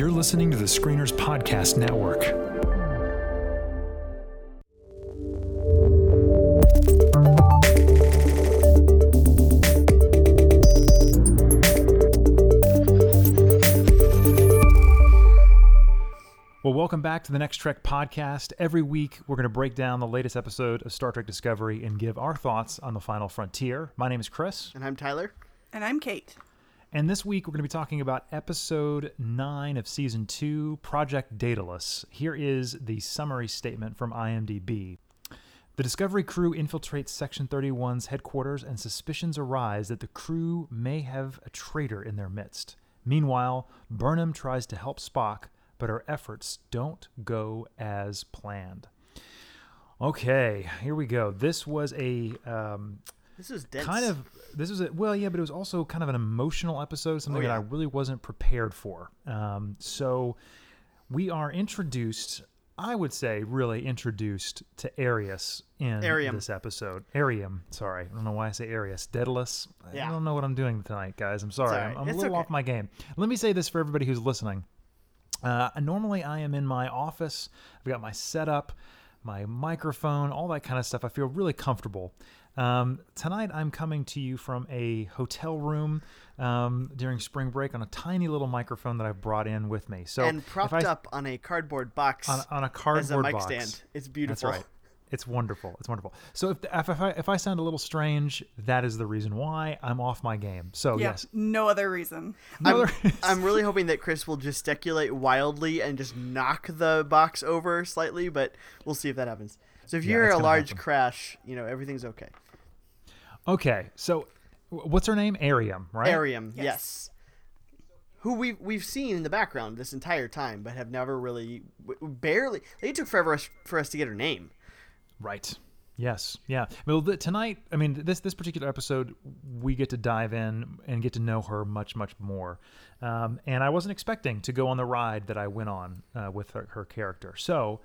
You're listening to the Screeners Podcast Network. Well, welcome back to the Next Trek podcast. Every week, we're going to break down the latest episode of Star Trek Discovery and give our thoughts on the final frontier. My name is Chris. And I'm Tyler. And I'm Kate. And this week, we're going to be talking about episode 9 of season 2, Project Daedalus. Here is the summary statement from IMDb. The Discovery crew infiltrates Section 31's headquarters, and suspicions arise that the crew may have a traitor in their midst. Meanwhile, Burnham tries to help Spock, but her efforts don't go as planned. Okay, here we go. This was a um, This is dense. kind of this was a well yeah but it was also kind of an emotional episode something Oh, that i really wasn't prepared for um, so we are introduced i would say really introduced to arius in Airiam. this episode airiam sorry i don't know why i say arius daedalus i don't know what i'm doing tonight guys i'm sorry right. i'm, I'm a little okay. off my game let me say this for everybody who's listening uh, normally, I am in my office. I've got my setup, my microphone, all that kind of stuff. I feel really comfortable. Um, tonight, I'm coming to you from a hotel room um, during spring break on a tiny little microphone that I've brought in with me. So and propped I- up on a cardboard box on, on a cardboard as a mic box. stand. It's That's beautiful. right. It's wonderful. It's wonderful. So if, if, if, I, if I sound a little strange, that is the reason why I'm off my game. So yeah, yes, no other reason. No I'm, other- I'm really hoping that Chris will gesticulate wildly and just knock the box over slightly, but we'll see if that happens. So if you Yeah, hear a large happen. crash, you know everything's okay. Okay, so what's her name? Airiam, right? Airiam, yes. Yes. Who we've we've seen in the background this entire time, but have never really, barely. It took forever for us to get her name. Right. Yes. Yeah. Well, the, tonight, I mean, this this particular episode, we get to dive in and get to know her much, much more. Um, and I wasn't expecting to go on the ride that I went on uh, with her, her character. So,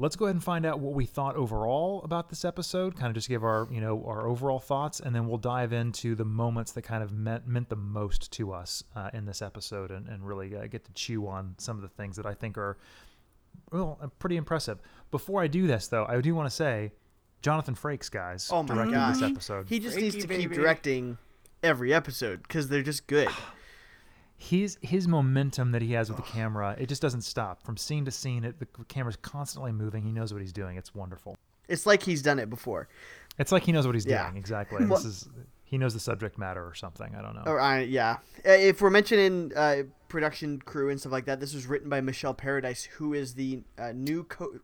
let's go ahead and find out what we thought overall about this episode. Kind of just give our you know our overall thoughts, and then we'll dive into the moments that kind of meant meant the most to us uh, in this episode, and, and really uh, get to chew on some of the things that I think are well, uh, pretty impressive. Before I do this, though, I do want to say, Jonathan Frakes, guys, Oh my directed gosh. this episode. He just Freaky needs to keep directing every episode because they're just good. his his momentum that he has with the camera, it just doesn't stop from scene to scene. It, the camera's constantly moving. He knows what he's doing. It's wonderful. It's like he's done it before. It's like he knows what he's Yeah. doing exactly. Well- this is he knows the subject matter or something. I don't know. Or, uh, yeah. Uh, If we're mentioning uh, production crew and stuff like that, this was written by Michelle Paradise, who is the uh, new co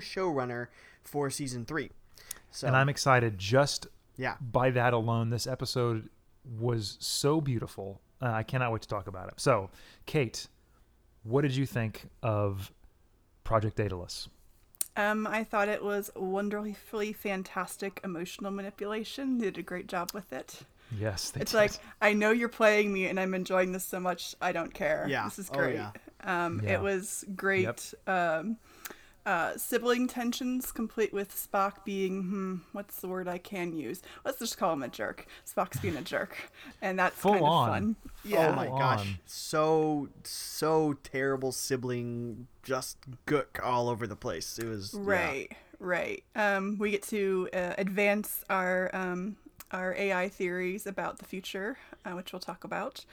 showrunner for season three. So and I'm excited just yeah, by that alone. This episode was so beautiful. Uh, I cannot wait to talk about it. So, Kate, what did you think of Project Daedalus? Um, I thought it was wonderfully fantastic emotional manipulation. They did a great job with it. Yes, they It's did. like I know you're playing me, and I'm enjoying this so much. I don't care. Yeah. this is Oh, great. yeah. Um, Yeah. it was great. Um, uh, sibling tensions, complete with Spock being, hmm, what's the word I can use? Let's just call him a jerk. Spock's being a jerk, and that's Full kind on. of fun. Yeah. Oh my Full gosh, so so terrible sibling, just gook all over the place. It was yeah. Right, right. Um, we get to uh, advance our um, our AI theories about the future, uh, which we'll talk about.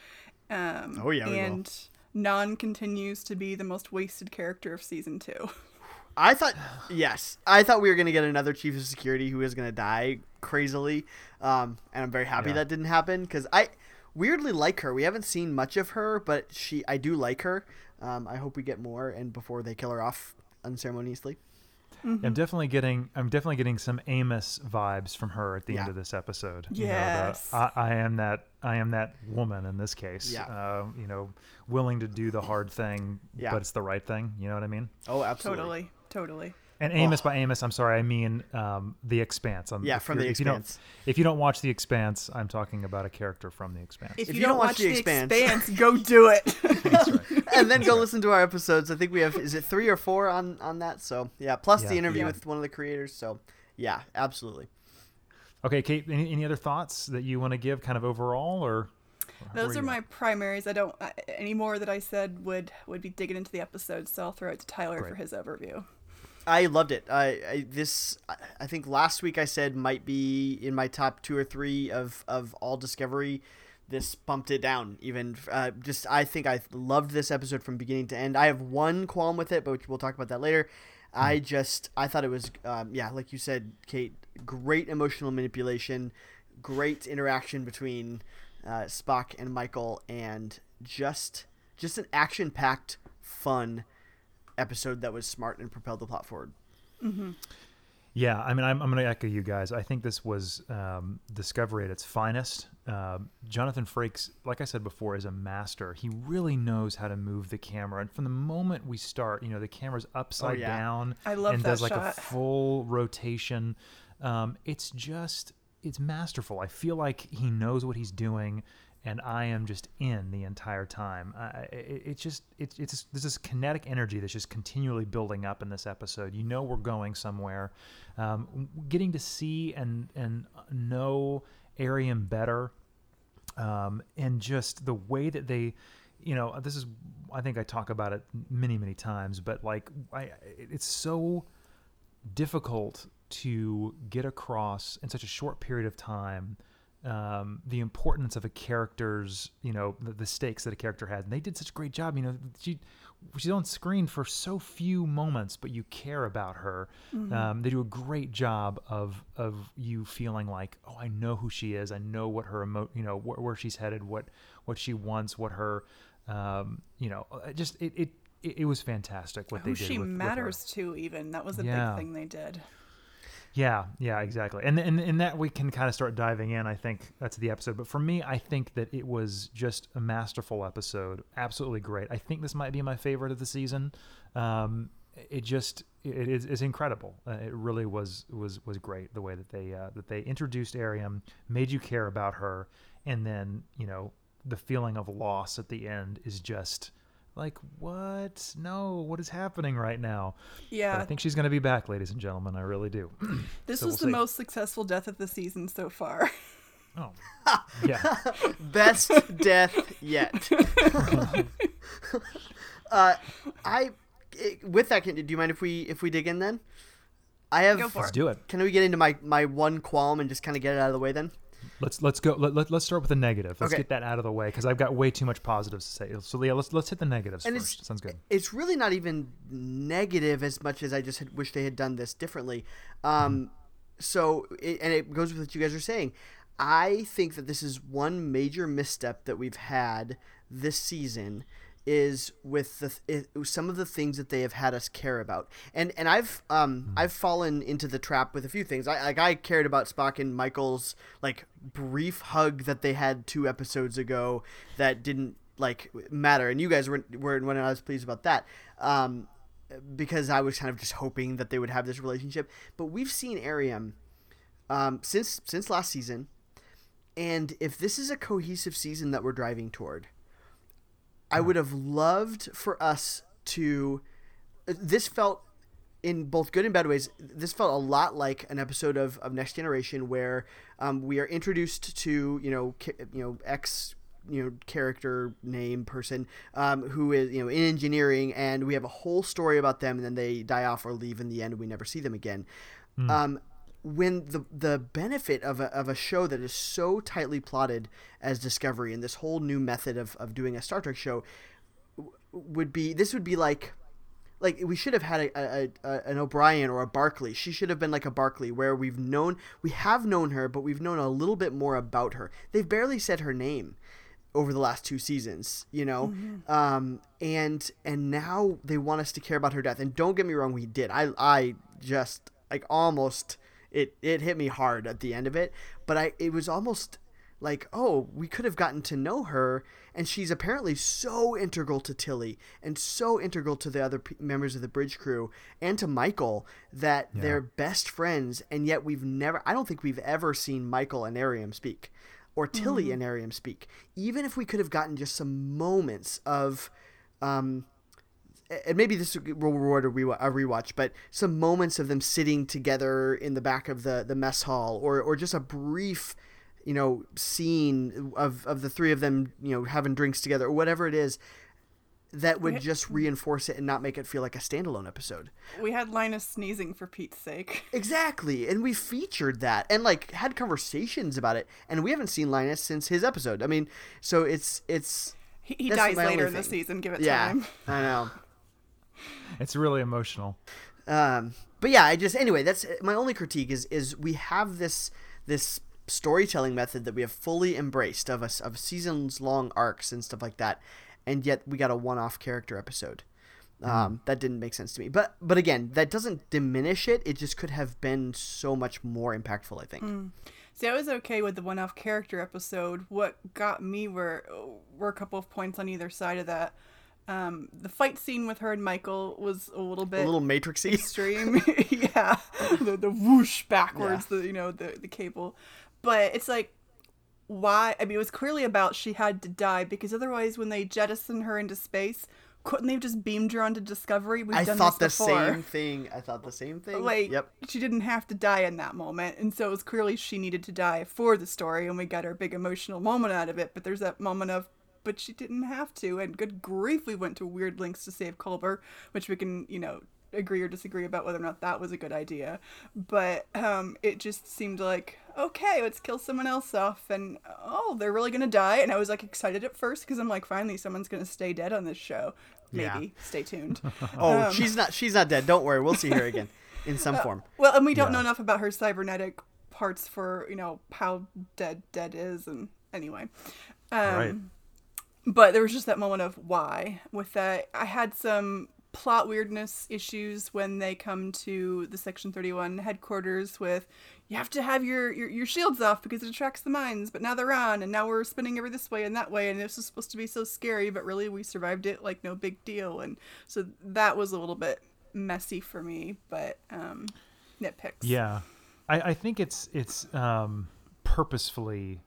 Um, Oh, yeah, we will. and Nhan continues to be the most wasted character of season two. I thought yes, I thought we were gonna get another chief of security who was gonna die crazily, um, and I'm very happy Yeah. that didn't happen because I weirdly like her. We haven't seen much of her, but she I do like her. Um, I hope we get more and before they kill her off unceremoniously. I'm definitely getting I'm definitely getting some Amos vibes from her at the end of this episode. You know, the, Yes. I, I am that I am that woman in this case. Yeah. Uh, you know, willing to do the hard thing, Yeah. but it's the right thing. You know what I mean? Oh, absolutely. totally, totally. And Amos by Amos, I'm sorry, I mean um, the Expanse. I'm, Yeah, if from you're- The if you don't- Expanse. If you don't watch the Expanse, I'm talking about a character from the Expanse. If, If you, don't, watch, The Expanse- Expanse, go do it. That's right. and then go listen to our episodes. I think we have is it three or four on on that. So yeah, plus the interview Yeah. with one of the creators. So yeah, absolutely. Okay, Kate. Any, any other thoughts that you want to give, kind of overall, or Those Where are my primaries. I don't uh, any more that I said would would be digging into the episode, so I'll throw it to Tyler Great. for his overview. I loved it. I, I this I- think last week I said might be in my top two or three of of all Discovery. This bumped it down even. Uh, just I think I loved this episode from beginning to end. I have one qualm with it, but we'll talk about that later. I just I thought it was um, yeah, like you said, Kate. Great emotional manipulation, great interaction between uh, Spock and Michael, and just just an action packed, fun episode that was smart and propelled the plot forward. Yeah, I mean, I'm, I'm going to echo you guys. I think this was um, Discovery at its finest. Um Jonathan Frakes, like I said before, is a master. He really knows how to move the camera, and from the moment we start, you know, the camera's upside yeah. down I love and that does like a full rotation. Um, it's just, it's masterful. I feel like he knows what he's doing, and I am just in the entire time. I- it, it's just, it's, it's there's this kinetic energy that's just continually building up in this episode. You know, we're going somewhere. Um, getting to see and and know Airiam better, um, and just the way that they, you know, this is, I think I talk about it many many times, but like, I, it's so difficult to get across in such a short period of time um, the importance of a character's, you know, the, the stakes that a character has. And they did such a great job. You know, she she's on screen for so few moments, but you care about her. Um, they do a great job of of you feeling like, oh, I know who she is. I know what her emo, you know, wh- where she's headed, what what she wants, what her, um, you know, uh, just it it. It it was fantastic what Who they did. she with, with matters to, even that was a Yeah. big thing they did. Yeah, yeah, exactly. And and in that we can kind of start diving in. I think that's the episode. But for me, I think that it was just a masterful episode. Absolutely great. I think this might be my favorite of the season. Um, it just it is it's incredible. Uh, it really was was was great the way that they uh, that they introduced Airiam, made you care about her, and then you know the feeling of loss at the end is just like what? No, what is happening right now? But Yeah, I think she's going to be back, ladies and gentlemen. I really do. this so was we'll the see. most successful death of the season so far. Oh, yeah. Best death yet. uh, I eh, with that. Can, do you mind if we if we dig in then? I have. Go for Let's it. do it. Can we get into my my one qualm and just kind of get it out of the way then? Let's let's go. Let, let, let's start with the negative. Let's Okay. get that out of the way because I've got way too much positives to say. So yeah, let's let's hit the negatives And first. Sounds good. It's really not even negative as much as I just had, wish they had done this differently. Um, so it, and it goes with what you guys are saying. I think that this is one major misstep that we've had this season is with the it, some of the things that they have had us care about. And and I've um I've fallen into the trap with a few things. I like I cared about Spock and Michael's like brief hug that they had two episodes ago that didn't like matter and you guys were were when I was pleased about that. Um because I was kind of just hoping that they would have this relationship. But we've seen Airiam um, since since last season, and if this is a cohesive season that we're driving toward, I would have loved for us to. This felt in both good and bad ways. This felt a lot like an episode of, of Next Generation where um, we are introduced to you know ca- you know X you know character name person um, who is you know in engineering and we have a whole story about them and then they die off or leave in the end and we never see them again um, when the the benefit of a, of a show that is so tightly plotted as discovery and this whole new method of, of doing a star trek show would be this would be like like we should have had a, a, a an O'Brien or a Barkley. She should have been like a Barkley, where we've known we have known her, but we've known a little bit more about her. They've barely said her name over the last two seasons, you know, um, and and now they want us to care about her death. And don't get me wrong, we did. I I just like almost it it hit me hard at the end of it, but I it was almost like oh we could have gotten to know her and she's apparently so integral to tilly and so integral to the other p- members of the bridge crew and to michael that they're best friends and yet we've never i don't think we've ever seen michael and airiam speak or tilly and airiam speak. Even if we could have gotten just some moments of um, and maybe this will reward a, rewa- a rewatch, but some moments of them sitting together in the back of the, the mess hall, or or just a brief you know scene of of the three of them you know having drinks together or whatever it is that would just reinforce it and not make it feel like a standalone episode. We had Linus sneezing for Pete's sake. Exactly, and we featured that and like had conversations about it, and we haven't seen Linus since his episode. I mean, so it's it's He, he dies later in the season. Give it yeah, time. I know. It's really emotional. Um, but yeah, I just anyway. That's my only critique is is we have this this storytelling method that we have fully embraced of us of seasons long arcs and stuff like that, and yet we got a one off character episode. Um, that didn't make sense to me. But but again, that doesn't diminish it. It just could have been so much more impactful. I think. See, I was okay with the one-off character episode. What got me were were a couple of points on either side of that. Um, the fight scene with her and Michael was a little bit A little matrixy. extreme. yeah, the, the whoosh backwards, the you know the the cable. But it's like, why? I mean, it was clearly about she had to die because otherwise, when they jettison her into space, couldn't they have just beamed her onto Discovery? We've I done thought the before. same thing. I thought the same thing. Like, yep. she didn't have to die in that moment, and so it was clearly she needed to die for the story, and we got our big emotional moment out of it. But there's that moment of, but she didn't have to, and good grief, we went to weird lengths to save Culber, which we can, you know, agree or disagree about whether or not that was a good idea. But um, it just seemed like, okay, let's kill someone else off, and oh, they're really gonna die, and I was like excited at first because I'm like, finally, someone's gonna stay dead on this show. Yeah. Maybe stay tuned. Oh, Um, she's not. She's not dead. Don't worry. We'll see her again in some form. Well, and we don't Yeah. know enough about her cybernetic parts for you know how dead dead is, and anyway. Um, Right. But there was just that moment of why. With that, I had some plot weirdness issues when they come to the Section Thirty One headquarters with. You have to have your, your, your shields off because it attracts the mines, but now they're on, and now we're spinning over this way and that way, and this is supposed to be so scary, but really we survived it like no big deal, and so that was a little bit messy for me, but um, nitpicks. Yeah, I, I think it's it's um, purposefully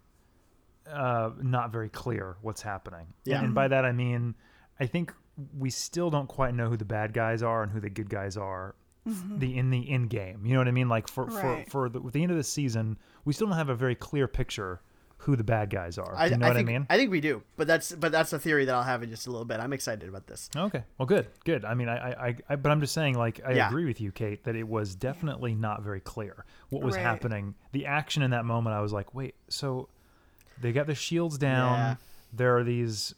uh, not very clear what's happening. Yeah. and, by that I mean I think we still don't quite know who the bad guys are and who the good guys are. f- The in the end game, you know what I mean. Like for Right. for for the, the end of the season, we still don't have a very clear picture who the bad guys are. I, you know I what think, I mean? I think we do, but that's but that's a theory that I'll have in just a little bit. I'm excited about this. Okay. Well, good, good. I mean, I, I, I- I but I'm just saying, like, I Yeah. agree with you, Kate, that it was definitely not very clear what was Right. happening. The action in that moment, I was like, wait, so they got the shields down. Yeah. There are these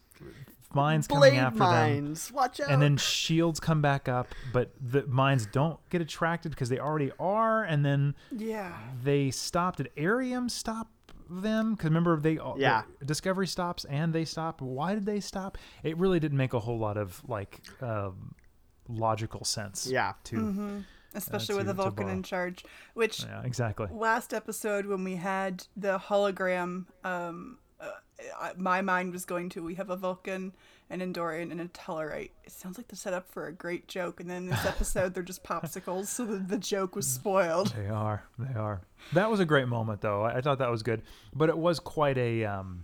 mines coming Blade after them, watch out! and then shields come back up, but the mines don't get attracted because they already are, and then Yeah. they stopped. Did Airiam stop them? Because remember, they Yeah. the Discovery stops and they stop. Why did they stop? It really didn't make a whole lot of like um, logical sense. Yeah. To Especially to- with the to Vulcan in charge, which yeah, exactly. last episode when we had the hologram um uh, my mind was going to we have a vulcan an Andorian and a tellarite it sounds like the setup for a great joke and then this episode they're just popsicles so the, the joke was spoiled They are. They are. That was a great moment, though. I, I thought that was good, but it was quite a um,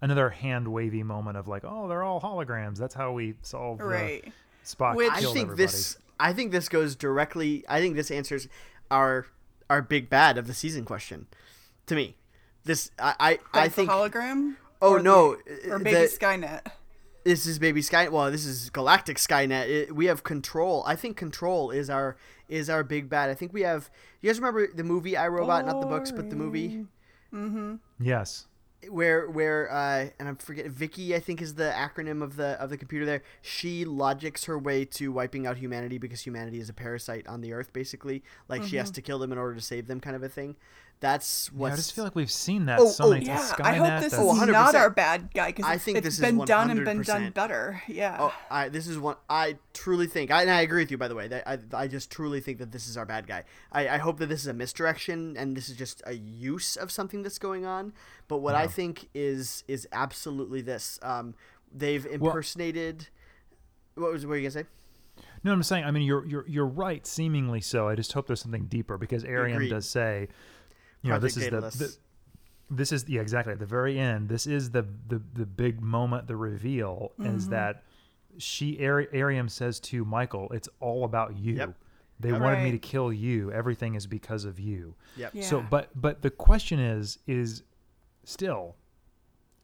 another hand wavy moment of like, oh, they're all holograms. That's how we solve right the Spock Which- I killed think everybody. this. I think this goes directly. I think this answers our our big bad of the season question. To me, this I I, I That's the think. hologram Oh Or no! the- uh, or the- baby skynet this is baby sky well this is galactic skynet it, we have control i think control is our is our big bad i think we have you guys remember the movie i robot not the books but the movie mm-hmm. yes. Where where uh and i'm forgetting VIKI i think is the acronym of the of the computer there. She logics her way to wiping out humanity because humanity is a parasite on the earth basically. Like she has to kill them in order to save them kind of a thing that's Yeah, what I just feel like we've seen that Oh, so oh, many yeah times. i hope this that's- is 100%. not our bad guy because I think it's this is been done and been done better yeah Oh, I, this is one I truly think, I, and I agree with you by the way. That I, I just truly think that this is our bad guy. I, I hope that this is a misdirection and this is just a use of something that's going on. But what I think is is absolutely this. Um, they've impersonated. what was what were you gonna say? No, I'm saying. I mean, you're you're you're right, seemingly so. I just hope there's something deeper because Airiam Agreed. does say, you know, this is the, Daedalus. the this is yeah exactly at the very end. This is the the the big moment, the reveal is Mm-hmm. that she Ari- Airiam says to Michael, "It's all about you." Yep. They Yep. wanted me to kill you. Everything is because of you. Yep. Yeah. So, but but the question is, is still,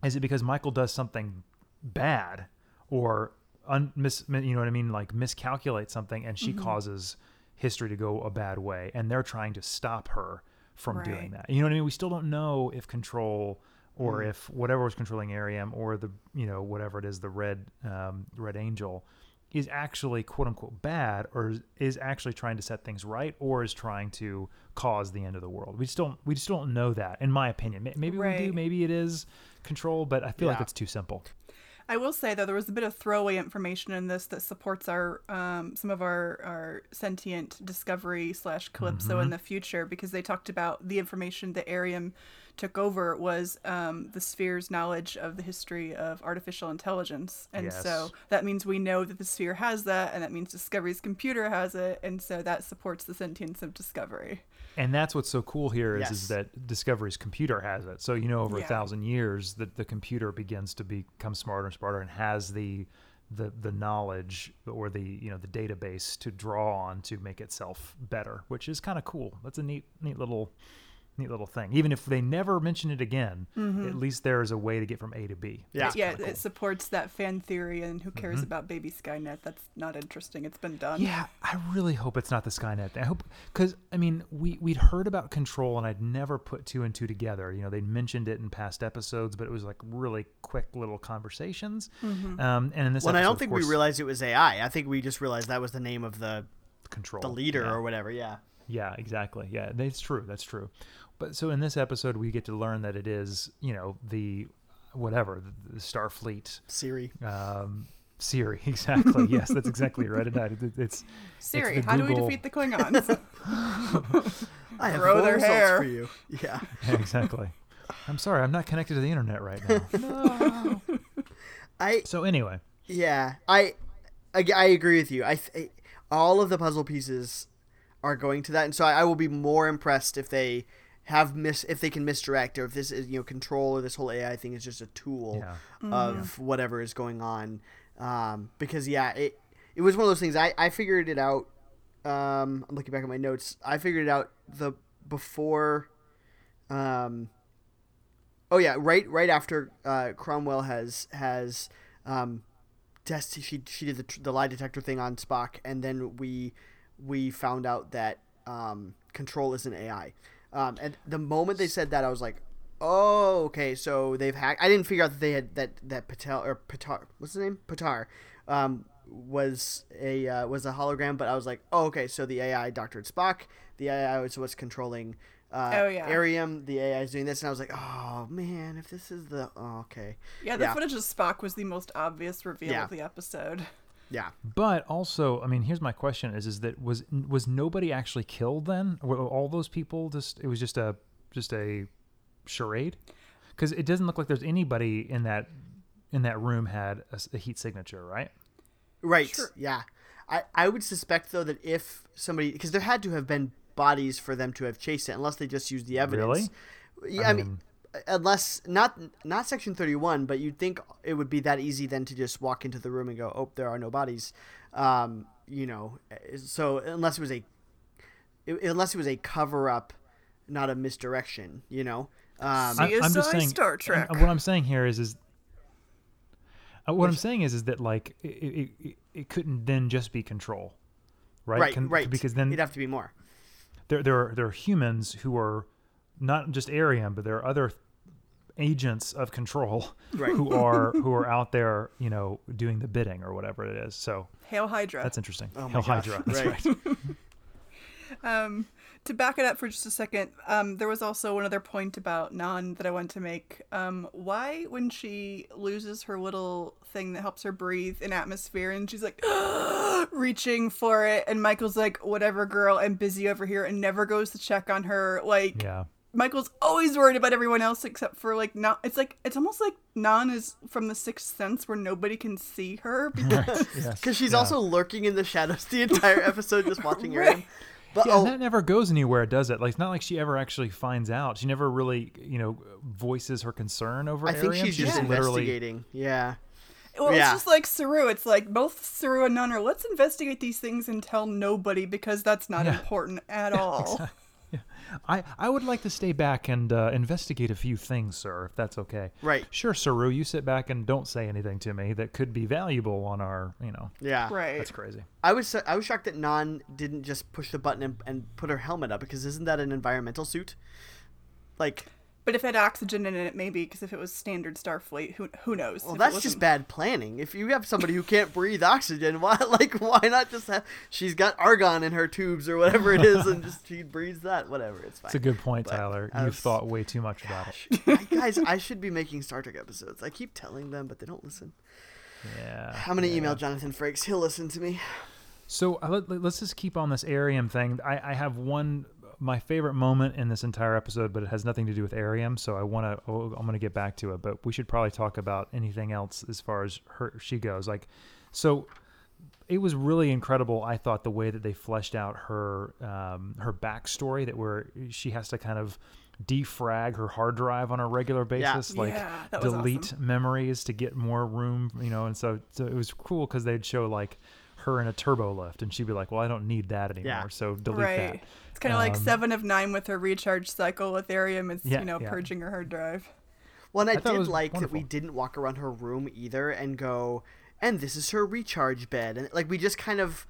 is it because Michael does something bad or un, mis, you know what I mean, like miscalculate something, and she causes history to go a bad way, and they're trying to stop her from doing that. You know what I mean? We still don't know if control or if whatever was controlling Airiam or the you know whatever it is the red um, red angel is actually quote unquote bad or is- actually trying to set things right or is trying to cause the end of the world. We just don't we just don't know that in my opinion. May- Maybe we do, maybe it is control, but I feel like it's too simple. I will say though there was a bit of throwaway information in this that supports our um, some of our, our sentient discovery slash calypso Mm-hmm. in the future because they talked about the information that Airiam took over was um, the sphere's knowledge of the history of artificial intelligence, and so that means we know that the sphere has that, and that means Discovery's computer has it, and so that supports the sentience of Discovery. And that's what's so cool here is, Yes. is that Discovery's computer has it. So you know, over Yeah. a thousand years, that the computer begins to become smarter and smarter, and has the the the knowledge or the you know the database to draw on to make itself better, which is kind of cool. That's a neat neat little neat little thing. Even if they never mention it again, mm-hmm. at least there is a way to get from A to B. Yeah. Yeah, cool. it supports that fan theory, and who cares mm-hmm. about baby Skynet? That's not interesting. It's been done. Yeah, I really hope it's not the Skynet thing. I hope because I mean we we'd heard about Control and I'd never put two and two together. You know, they mentioned it in past episodes, but it was like really quick little conversations. Mm-hmm. Um, and in this, Well, and I don't of think we realized it was AI. I think we just realized that was the name of the Control the leader Yeah. or whatever. Yeah. Yeah, exactly. Yeah, that's true. That's true. But so in this episode, we get to learn that it is you know the whatever the, the Starfleet. Siri. Um, Siri, exactly. yes, that's exactly right. It, it, it's Siri, the how do we defeat the Klingons? I have Grow their hair. for you. Yeah. yeah, exactly. I'm sorry, I'm not connected to the internet right now. No. I So anyway, yeah. I I, I agree with you. I th- all of the puzzle pieces are going to that, and so I, I will be more impressed if they have mis if they can misdirect or if this is you know control or this whole AI thing is just a tool Yeah. of whatever is going on. Um, because yeah, it it was one of those things. I I figured it out. Um, I'm looking back at my notes. I figured it out the before. Um. Oh yeah, right right after uh, Cornwell has has um, test she she did the, the lie detector thing on Spock, and then we we found out that um, Control is an AI. Um, and the moment they said that, I was like, oh okay, so they've hacked. I didn't figure out that they had that that Patel or Patar what's his name Patar um, was a uh, was a hologram, but I was like, oh okay, so the AI doctored Spock. The AI was what's controlling. Uh, Oh, yeah. Airiam, the AI is doing this, and I was like, "Oh man, if this is the oh, okay, yeah, the Yeah. footage of Spock was the most obvious reveal Yeah. of the episode. yeah, But also, I mean, here's my question: is is that was was nobody actually killed then? Were all those people just? It was just a just a charade? Because it doesn't look like there's anybody in that in that room had a heat signature, right? Right. Sure. Yeah. I, I would suspect though that if somebody because there had to have been bodies for them to have chased it unless they just used the evidence. Really? Yeah, I I, mean, um, unless not not section 31, but you'd think it would be that easy then to just walk into the room and go, "Oh, there are no bodies." Um, you know, so unless it was a unless it was a cover up, not a misdirection, you know. Um, See- CSI Star Trek. and what I'm saying here is is uh, what I'm saying is is that like it, it, it, it couldn't then just be control, right? right, Con- right. Because then it'd have to be more. there there are, there are humans who are not just Airiam, but there are other agents of control Right. who are who are out there, you know, doing the bidding or whatever it is. So Hail Hydra. that's interesting. Oh my Hell gosh, Hydra. That's right. right. Um, to back it up for just a second, um, there was also one other point about Nhan that I want to make. Um, why, when she loses her little thing that helps her breathe in atmosphere, and she's like reaching for it, and Michael's like, "Whatever, girl, I'm busy over here," and never goes to check on her. Like, Yeah. Michael's always worried about everyone else except for like not. It's like it's almost like Nhan is from the Sixth Sense, where nobody can see her. Because, Yes. She's Yeah. also lurking in the shadows the entire episode, just watching her. Right. But Yeah, oh, and that never goes anywhere, does it? Like, it's not like she ever actually finds out. She never really, you know, voices her concern over I think Airiam. she's She just literally investigating. Yeah. Well, Yeah. it's just like Saru. It's like both Saru and Nhan are let's investigate these things and tell nobody because that's not Yeah. important at all. I, I would like to stay back and uh, investigate a few things, sir, if that's okay. Right. Sure, Saru, you sit back and don't say anything to me that could be valuable on our, you know. Yeah. Right. That's crazy. I was I was shocked that Nhan didn't just push the button and, and put her helmet up because isn't that an environmental suit? Like, But if it had oxygen in it, maybe because if it was standard Starfleet, who who knows? well, that's just bad planning. If you have somebody who can't breathe oxygen, why like why not just have? She's got argon in her tubes or whatever it is, and just she breathes that. Whatever, it's fine. It's a good point, But Tyler. I You've was- thought way too much about it. Guys, I should be making Star Trek episodes. I keep telling them, but they don't listen. Yeah. I'm gonna yeah. email Jonathan Frakes. He'll listen to me. So uh, let, us just keep on this Airiam thing. I, I have one my favorite moment in this entire episode, but it has nothing to do with Airiam. So I want to I'm going to get back to it, but we should probably talk about anything else as far as her she goes. Like, so it was really incredible. I thought the way that they fleshed out her um, her backstory, that where she has to kind of defrag her hard drive on a regular basis, like Yeah, delete awesome. memories to get more room, you know. And so, so it was cool because they'd show like her in a turbo lift, and she'd be like, "Well, I don't need that anymore, Yeah. so delete right. that." It's kind of like Um, Seven of Nine with her recharge cycle with Airiam. It's Yeah, you know yeah. purging her hard drive. Well, and I, I did was like that we didn't walk around her room either and go, and this is her recharge bed, and like we just kind of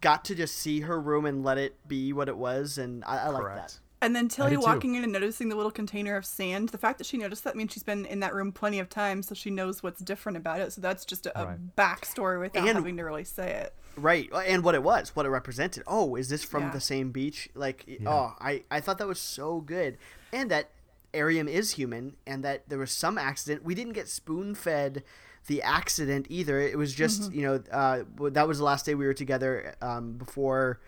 got to just see her room and let it be what it was, and I, I like that. Correct. And then Tilly did too. walking in and noticing the little container of sand. The fact that she noticed that means she's been in that room plenty of times, so she knows what's different about it. So that's just a, a Right. backstory without And- having to really say it. Right, and what it was, what it represented. Oh, is this from Yeah. the same beach? Like, oh, I, I thought that was so good, and that Airiam is human, and that there was some accident. We didn't get spoon fed the accident either. It was just you know uh, that was the last day we were together um, before.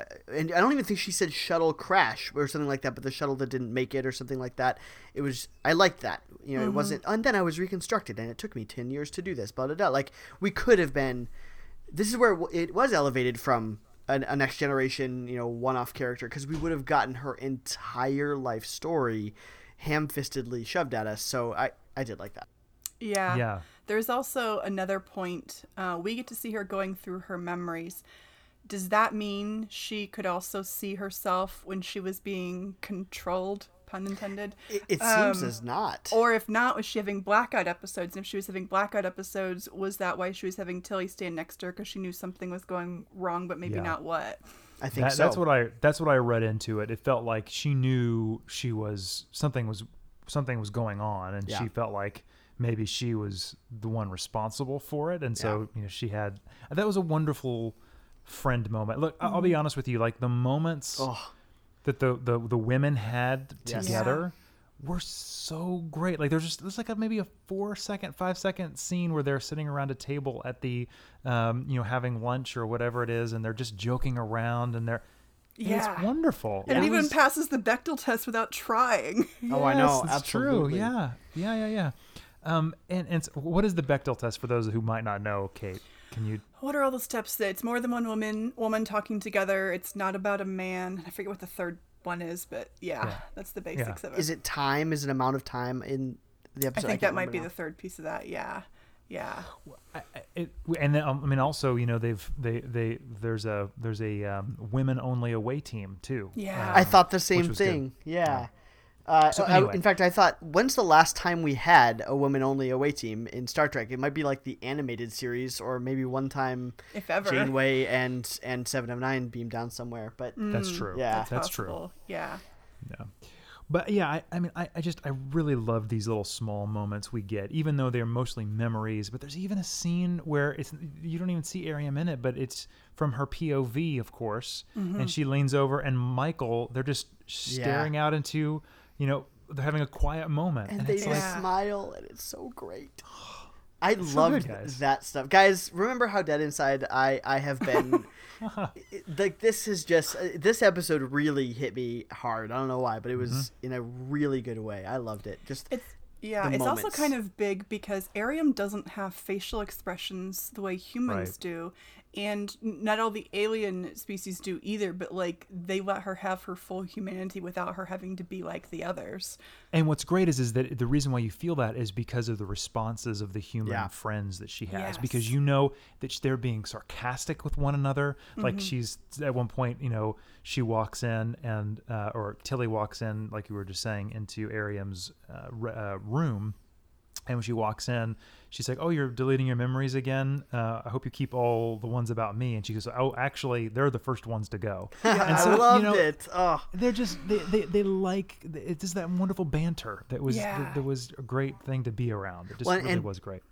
Uh, And I don't even think she said shuttle crash or something like that, but the shuttle that didn't make it or something like that. It was I liked that. You know, it wasn't. And then I was reconstructed, and it took me ten years to do this. Blah blah blah. Like we could have been this is where it it was elevated from an, a next generation, you know, one-off character because we would have gotten her entire life story ham-fistedly shoved at us. So I I did like that. Yeah. Yeah. There's also another point. Uh, we get to see her going through her memories. Does that mean she could also see herself when she was being controlled, pun intended? It, it seems Um, as not. Or if not, was she having blackout episodes? And if she was having blackout episodes, was that why she was having Tilly stand next to her because she knew something was going wrong, but maybe Yeah. not what? I think That, so. That's what I that's what I read into it. It felt like she knew she was something was something was going on, and Yeah. she felt like maybe she was the one responsible for it, and so you know she had that was a wonderful friend moment. Look, I- I'll be honest with you, like the moments Oh, that the the, the women had Yes. together were so great. Like there's just there's like a maybe a four second, five second scene where they're sitting around a table at the um, you know, having lunch or whatever it is, and they're just joking around and they're and Yeah. it's wonderful. And It it even was- passes the Bechdel test without trying. Oh, I know, That's absolutely. true. Yeah, yeah, yeah, yeah. Um, and and so what is the Bechdel test for those who might not know? Kate, can you? What are all the steps that it's more than one woman woman talking together? It's not about a man. I forget what the third one is, but yeah, Yeah. that's the basics of it. is it time? Is it amount of time in the episode? I think can't that might be remember the third piece of that. Yeah, yeah. I- I- It, and then, um, I mean, also, you know, they've they they there's a there's a um, women only away team too. Yeah. um, I thought the same was good. thing. Yeah. Uh, So I- in fact, I thought, when's the last time we had a woman-only away team in Star Trek? It might be like the animated series, or maybe one time If ever. Janeway and and Seven of Nine beamed down somewhere. But That's true. Yeah. that's true. Yeah. Yeah. But yeah, I, I mean, I, I just, I really love these little small moments we get, even though they're mostly memories. But there's even a scene where it's, you don't even see Airiam in it, but it's from her POV, of course. And she leans over, and Michael, they're just staring out into, you know, they're having a quiet moment. and And, they it's just like, smile, and it's so great. I so loved good, that stuff, guys. Remember how dead inside I I have been. Like this is just uh, this episode really hit me hard. I don't know why, but it was Mm-hmm. in a really good way. I loved it. Just It's yeah, the it's also kind of big because Airiam doesn't have facial expressions the way humans Right. do. And not all the alien species do either but like they let her have her full humanity without her having to be like the others And what's great is is that the reason why you feel that is because of the responses of the human Yeah. friends that she has. Yes. Because you know that they're being sarcastic with one another. Mm-hmm. Like she's at one point, you know, she walks in and uh, or Tilly walks in, like you were just saying, into Airiam's uh, r- uh, room. And when she walks in, she's like, "Oh, you're deleting your memories again. Uh, I hope you keep all the ones about me." And she goes, "Oh, actually, they're the first ones to go." and I loved you know, it. Oh, they're just they, they, they like it's just that wonderful banter that was Yeah. that, that was a great thing to be around. It just Well, really was great.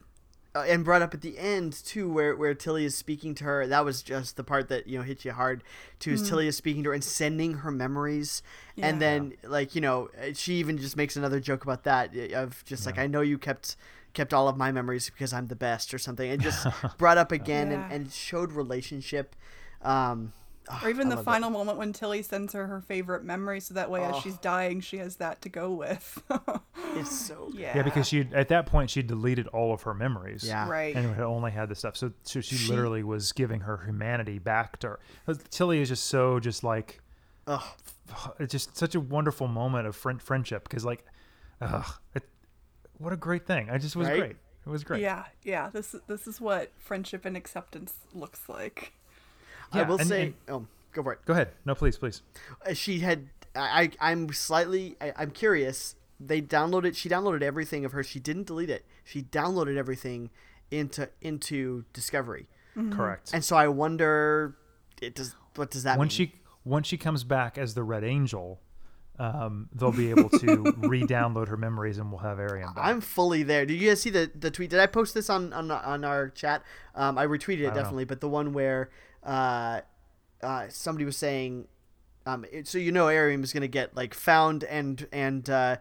Uh, and brought up at the end too, where where Tilly is speaking to her. That was just the part that you know hit you hard. Too is Tilly is speaking to her and sending her memories, and then like you know uh, she even just makes another joke about that of just like I know you kept kept all of my memories because I'm the best or something. And just brought up again Yeah. and, and showed relationship. Um, Ah, or even I the loved it. final moment when tilly sends her her favorite memory so that way as Oh. she's dying she has that to go with It's so yeah Yeah, because she at that point she deleted all of her memories. Yeah. right And had only had the stuff. So, so she, She- literally was giving her humanity back to her. Tilly is just so just like Ugh. it's just such a wonderful moment of friend, friendship because like, ugh, it, what a great thing. I just was Right? great. It was great. yeah yeah this this is what friendship and acceptance looks like I will and- say, and- oh, go for it. Go ahead. No, please, please. Uh, she had I, I I'm slightly I, I'm curious. They downloaded she downloaded everything of her. She didn't delete it. She downloaded everything into into Discovery. Correct. And so I wonder it does what does that when mean? she once she comes back as the Red Angel, um, they'll be able to re-download her memories, and we'll have Airiam back. I'm fully there. Did you guys see the, the tweet? Did I post this on on, on our chat? Um, I retweeted it know. definitely, but the one where uh, uh, somebody was saying, um, it, so you know, Airiam is going to get like found and and uh,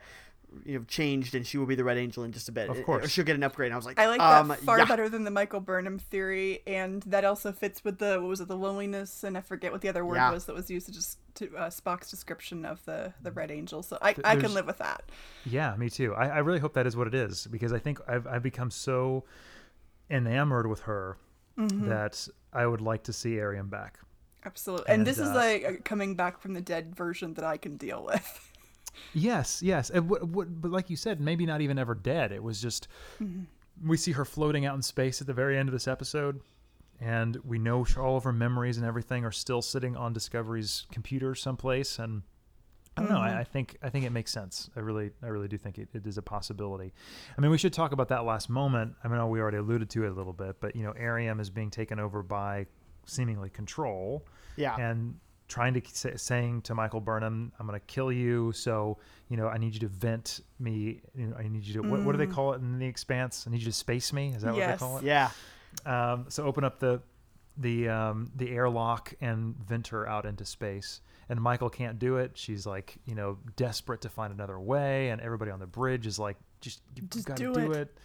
you know changed, and she will be the Red Angel in just a bit. Of Or course. she'll get an upgrade. And I was like, I like um, that far yeah. better than the Michael Burnham theory, and that also fits with the what was it, the loneliness, and I forget what the other word Yeah. was that was used to just to uh, Spock's description of the the Red Angel. So I I can live with that. Yeah, me too. I, I really hope that is what it is because I think I've I've become so enamored with her Mm-hmm. that I would like to see Airiam back. Absolutely, and, And, this is uh, like a coming back from the dead version that I can deal with. Yes, yes. And what, what, but like you said, maybe not even ever dead. It was just Mm-hmm. we see her floating out in space at the very end of this episode, and we know all of her memories and everything are still sitting on Discovery's computer someplace. And I don't know. Mm-hmm. I, I think I think it makes sense. I really I really do think it, it is a possibility. I mean, we should talk about that last moment. I mean, we already alluded to it a little bit, but you know, Airiam is being taken over by seemingly control Yeah. and trying to say, saying to Michael Burnham, "I'm going to kill you." So you know, I need you to vent me. You know, I need you to. What, what do they call it in the Expanse? I need you to space me. Is that what Mm. They call it? yeah. Um, so open up the the um, the airlock and vent her out into space. And Michael can't do it. She's like, you know, desperate to find another way, and everybody on the bridge is like, just you Just gotta do it. it.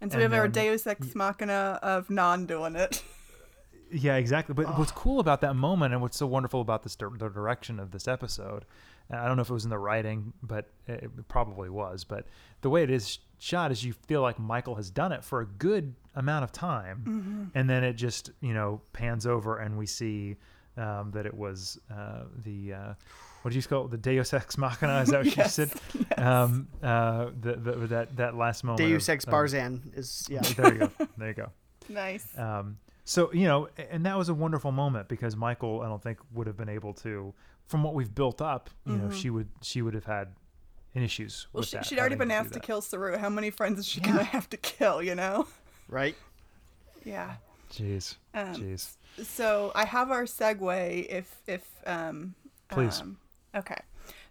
And so we have And our then- Deus Ex Machina of Nhan doing it. Yeah, exactly. But what's cool about that moment and what's so wonderful about this dir- the direction of this episode, and I don't know if it was in the writing, but it it probably was. But the way it is shot is you feel like Michael has done it for a good amount of time, mm-hmm. and then it just you know pans over and we see um, that it was uh, the. Uh, what did you call it? The Deus Ex Machina? Is that what you Yes, said? Um, uh, the, the, that that last moment. Deus Ex of- Barzan is yeah. there you go. There you go. nice. Um, so you know, and that was a wonderful moment because Michael, I don't think would have been able to, from what we've built up. You know, she would she would have had issues. Mm-hmm. Well, with she, that, she'd already been asked to that. kill Saru. How many friends is she gonna have to kill? You know? right. Yeah. Jeez, Um, jeez. So I have our segue. If if um. Please. Um, okay.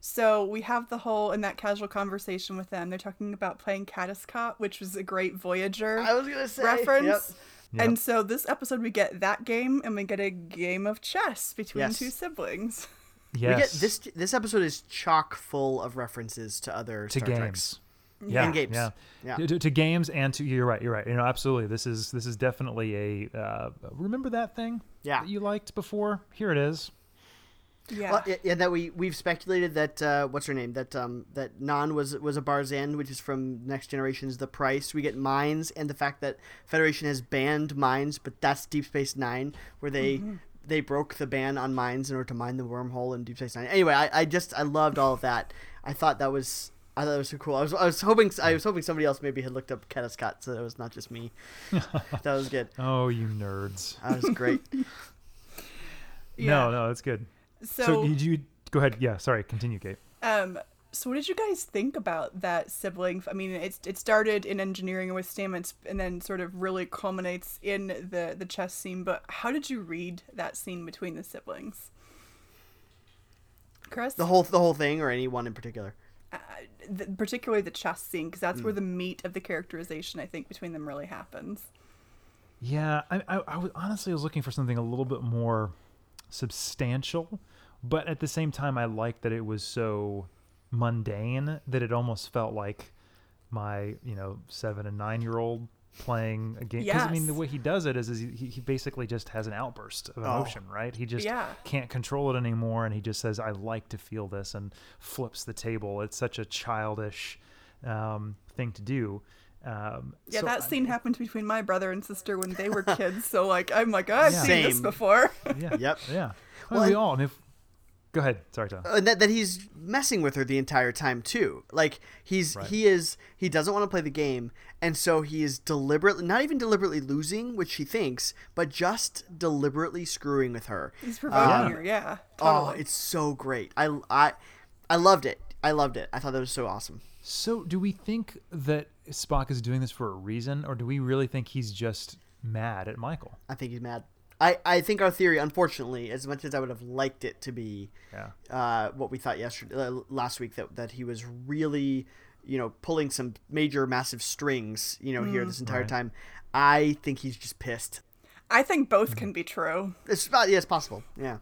So we have the whole in that casual conversation with them. They're talking about playing Kadis-kot, which was a great Voyager I was gonna say reference. Yep. Yep. And so this episode we get that game and we get a game of chess between Yes. two siblings. Yes, We get this. This episode is chock full of references to other to Star games. Treks. Yeah, And games. yeah, Yeah. To, to- to games and to you're right, you're right. You know, absolutely. This is this is definitely a uh, remember that thing Yeah. that you liked before. Here it is. Yeah. Well, yeah, yeah, that we we've speculated that uh, what's her name that um that Nhan was was a Barzan, which is from Next Generation's The Price. We get mines and the fact that Federation has banned mines, but that's Deep Space Nine, where they they broke the ban on mines in order to mine the wormhole in Deep Space Nine. Anyway, I, I just I loved all of that. I thought that was. I thought that was so cool. I was, I was hoping I was hoping somebody else maybe had looked up Kadis-kot, so that was not just me. that was good. Oh, you nerds. That was great. No, no, that's good. So, So, did you go ahead? Yeah, sorry. Continue, Kate. um, so what did you guys think about that sibling? I mean, it's it started in engineering with Stamets, and then sort of really culminates in the the chess scene. But how did you read that scene between the siblings? Chris, the whole the whole thing, or anyone in particular. Uh, the, particularly the chess scene, because that's where mm. the meat of the characterization I think between them really happens. Yeah, I, I, I was honestly was looking for something a little bit more substantial, but at the same time, I liked that it was so mundane that it almost felt like my you know seven and nine year old playing a game. Because I mean, the way he does it is, is he, he basically just has an outburst of Oh. emotion, right? He just Yeah. can't control it anymore, and he just says, "I like to feel this," and flips the table. It's such a childish um, thing to do. Um, Yeah, so that I- scene happened between my brother and sister when they were kids. so like, I'm like, I've Yeah. seen this before. Yeah. Yep. Yeah. Well, Well, we and- all. I mean, if, go ahead. Sorry, Tom. and that, that he's messing with her the entire time too like he's Right. he is he doesn't want to play the game and so he is deliberately not even deliberately losing which she thinks but just deliberately screwing with her He's provoking Um, her, yeah. oh it's so great i i i loved it i loved it i thought that was so awesome So, do we think that Spock is doing this for a reason, or do we really think he's just mad at Michael? i think he's mad i i think our theory unfortunately as much as i would have liked it to be Yeah. uh, what we thought yesterday, uh, last week, that that he was really, you know, pulling some major, massive strings, you know, here this entire Right. time. I think he's just pissed. I think both can be true. It's about, yeah, it's possible. Yeah,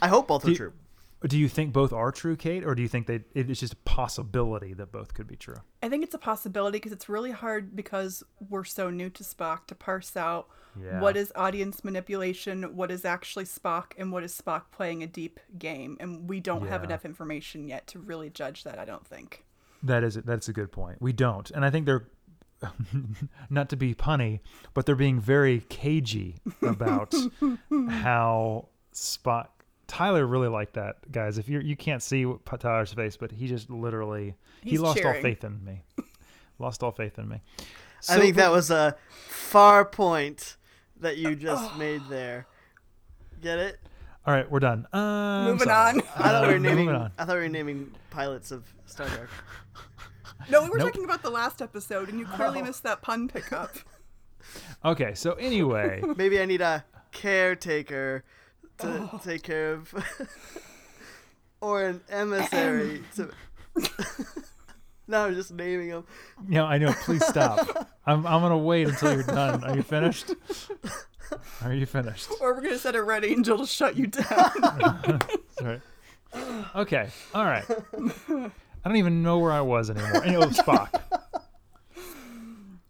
I hope both are Do- true. Do you think both are true, Kate, or do you think that it is just a possibility that both could be true? I think it's a possibility because it's really hard because we're so new to Spock to parse out Yeah. what is audience manipulation, what is actually Spock, and what is Spock playing a deep game. And we don't have enough information yet to really judge that, I don't think. That is that's a good point. We don't, and I think they're not to be punny, but they're being very cagey about how Spock. Tyler really liked that, guys. If you you can't see what Tyler's face, but he just literally he He's lost all faith in me. lost all faith in me. I think that was a far point that you just made there. Get it? All right, we're done. Um, Moving on. I thought we were naming. I thought we were naming pilots of Star Trek. No, we were Nope. talking about the last episode, and you clearly missed that pun pickup. Okay, so anyway, Maybe I need a caretaker to oh. take care of, or an emissary to. no, I'm just naming them. yeah, I know. Please stop. I'm I'm gonna wait until you're done. Are you finished? Are you finished? or we're going to set a red angel to shut you down. Sorry. Okay. All right. I don't even know where I was anymore. Anyway, Spock.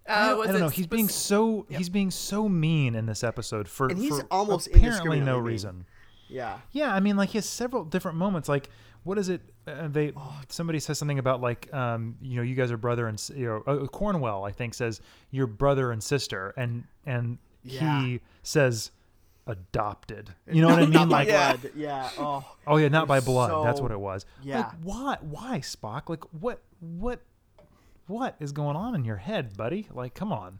Uh, was I don't know. He's being so he's being so mean in this episode for, And he's for almost apparently no reason. Yeah. Yeah, I mean, like he has several different moments. Like, what is it? Uh, they Oh. somebody says something about like, um, you know, you guys are brother and you know, uh, Cornwell, I think, says you're brother and sister, and and Yeah. he says adopted. You know what I mean? Like, Yeah. blood. Yeah. Oh. oh yeah, not by blood. That's what it was. yeah. Like, why? Why Spock? Like, what? What? What is going on in your head, buddy? Like, come on.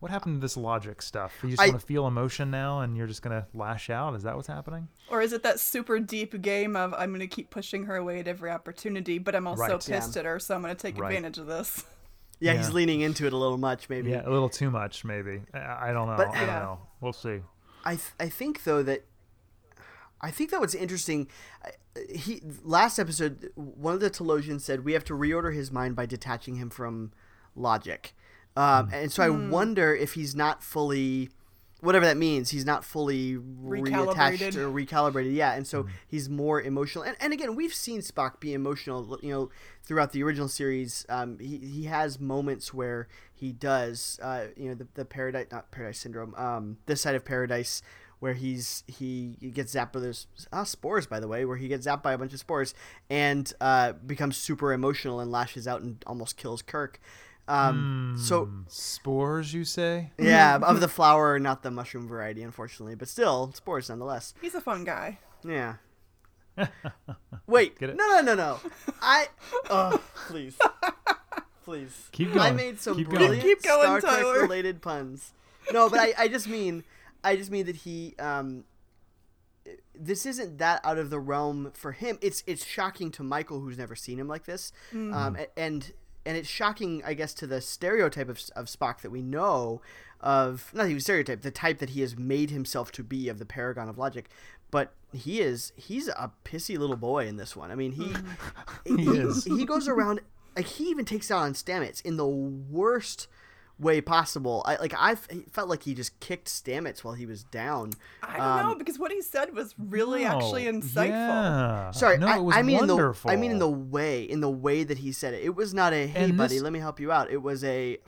What happened to this logic stuff? You just I- want to feel emotion now, and you're just gonna lash out? Is that what's happening? Or is it that super deep game of I'm going to keep pushing her away at every opportunity, but I'm also Right. pissed at her, so I'm going to take Right. advantage of this? Yeah, Yeah. he's leaning into it a little much, maybe. Yeah, a little too much, maybe. I, I don't know. But- I don't Yeah. know. We'll see. I th- I think though that I think that was interesting. He last episode, one of the Talosians said we have to reorder his mind by detaching him from logic, um, and so I wonder if he's not fully, whatever that means, he's not fully reattached Recalibrated. or recalibrated. Yeah, and so he's more emotional. And, and again, we've seen Spock be emotional. You know, throughout the original series, um, he he has moments where he does. Uh, you know, the the paradise, not paradise syndrome. Um, this side of paradise where he's he gets zapped by those uh, spores, by the way, where he gets zapped by a bunch of spores and uh, becomes super emotional and lashes out and almost kills Kirk. Um, So Hmm, spores, you say? yeah, of the flower, not the mushroom variety, unfortunately, but still spores nonetheless. He's a fun guy. Yeah. Wait. Get it? No, no, no, no. I. Oh, please, please. Keep going. I made some Keep going. brilliant Keep going, Star Trek Tyler. related puns. No, but I, I just mean, I just mean that he, um, this isn't that out of the realm for him. It's it's shocking to Michael, who's never seen him like this, um, and and it's shocking, I guess, to the stereotype of, of Spock that we know of not even stereotype, the type that he has made himself to be of the paragon of logic. But he is he's a pissy little boy in this one. I mean, he he, is. he goes around like he even takes out on Stamets in the worst way possible. I like I felt like he just kicked Stamets while he was down. I don't Um, know because what he said was really No. actually insightful. Yeah. Sorry, no, I, it was I mean wonderful. in the I mean in the way in the way that he said it. It was not a hey And buddy, this- let me help you out. It was a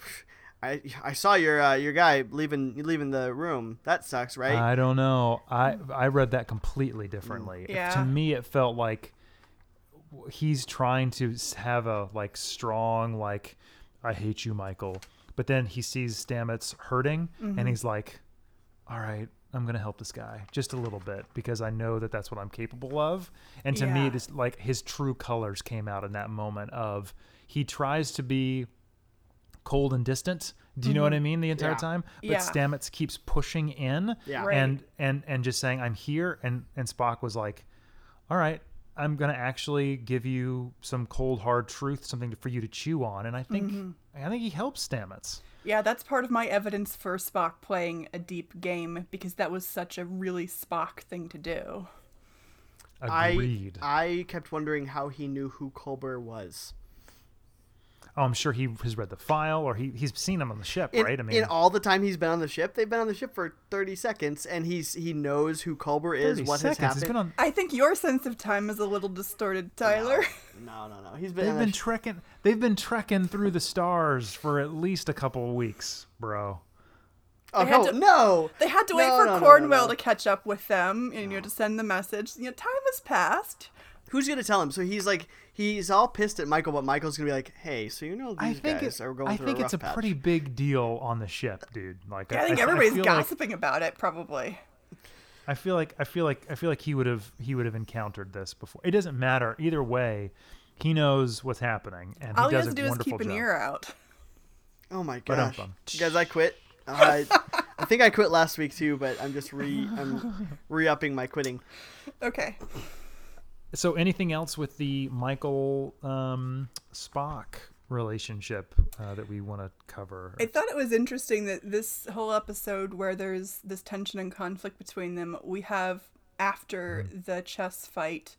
I I saw your uh, your guy leaving leaving the room. That sucks, right? I don't know. I I read that completely differently. Yeah. To me, it felt like he's trying to have a like strong like I hate you, Michael. But then he sees Stamets hurting, and mm-hmm. he's like, "All right, I'm gonna help this guy just a little bit because I know that that's what I'm capable of." And to me, Yeah. it is like his true colors came out in that moment of he tries to be cold and distant. Do you know what I mm-hmm. mean? The entire Yeah. time, but Yeah. Stamets keeps pushing in, Yeah. Right. and and and just saying, "I'm here," and and Spock was like, "All right." I'm gonna actually give you some cold hard truth, something for you to chew on, and I think mm-hmm. I think he helps Stamets. Yeah, that's part of my evidence for Spock playing a deep game because that was such a really Spock thing to do. Agreed. I I kept wondering how he knew who Culber was. Oh, I'm sure he has read the file, or he he's seen him on the ship, In, right? I mean, in all the time he's been on the ship, they've been on the ship for thirty seconds, and he's he knows who Culber is, what seconds. has happened. been on. I think your sense of time is a little distorted, Tyler. No, no, no. He's been. They've on the been sh- trekking. They've been trekking through the stars for at least a couple of weeks, bro. oh They no, to- no. They had to wait for no, no, no, Cornwell no. to catch up with them, and you know, to send the message. You know, time has passed. Who's gonna tell him? So he's like, he's all pissed at Michael, but Michael's gonna be like, "Hey, so you know I these think guys it, are going I through think a it's a patch." pretty big deal on the ship, dude. Like Yeah, I think everybody's feel like- gossiping about it, probably. I feel like I feel like I feel like he would have he would have encountered this before. It doesn't matter either way. He knows what's happening, and he All he does has to a do is wonderful keep an job. ear out. Oh my Ba-dum gosh, guys, I quit. Uh, I think I quit last week too, but I'm just re I'm re-upping my quitting. Okay. So, anything else with the Michael um, Spock relationship uh, that we want to cover? I thought it was interesting that this whole episode where there's this tension and conflict between them, we have after the chess fight,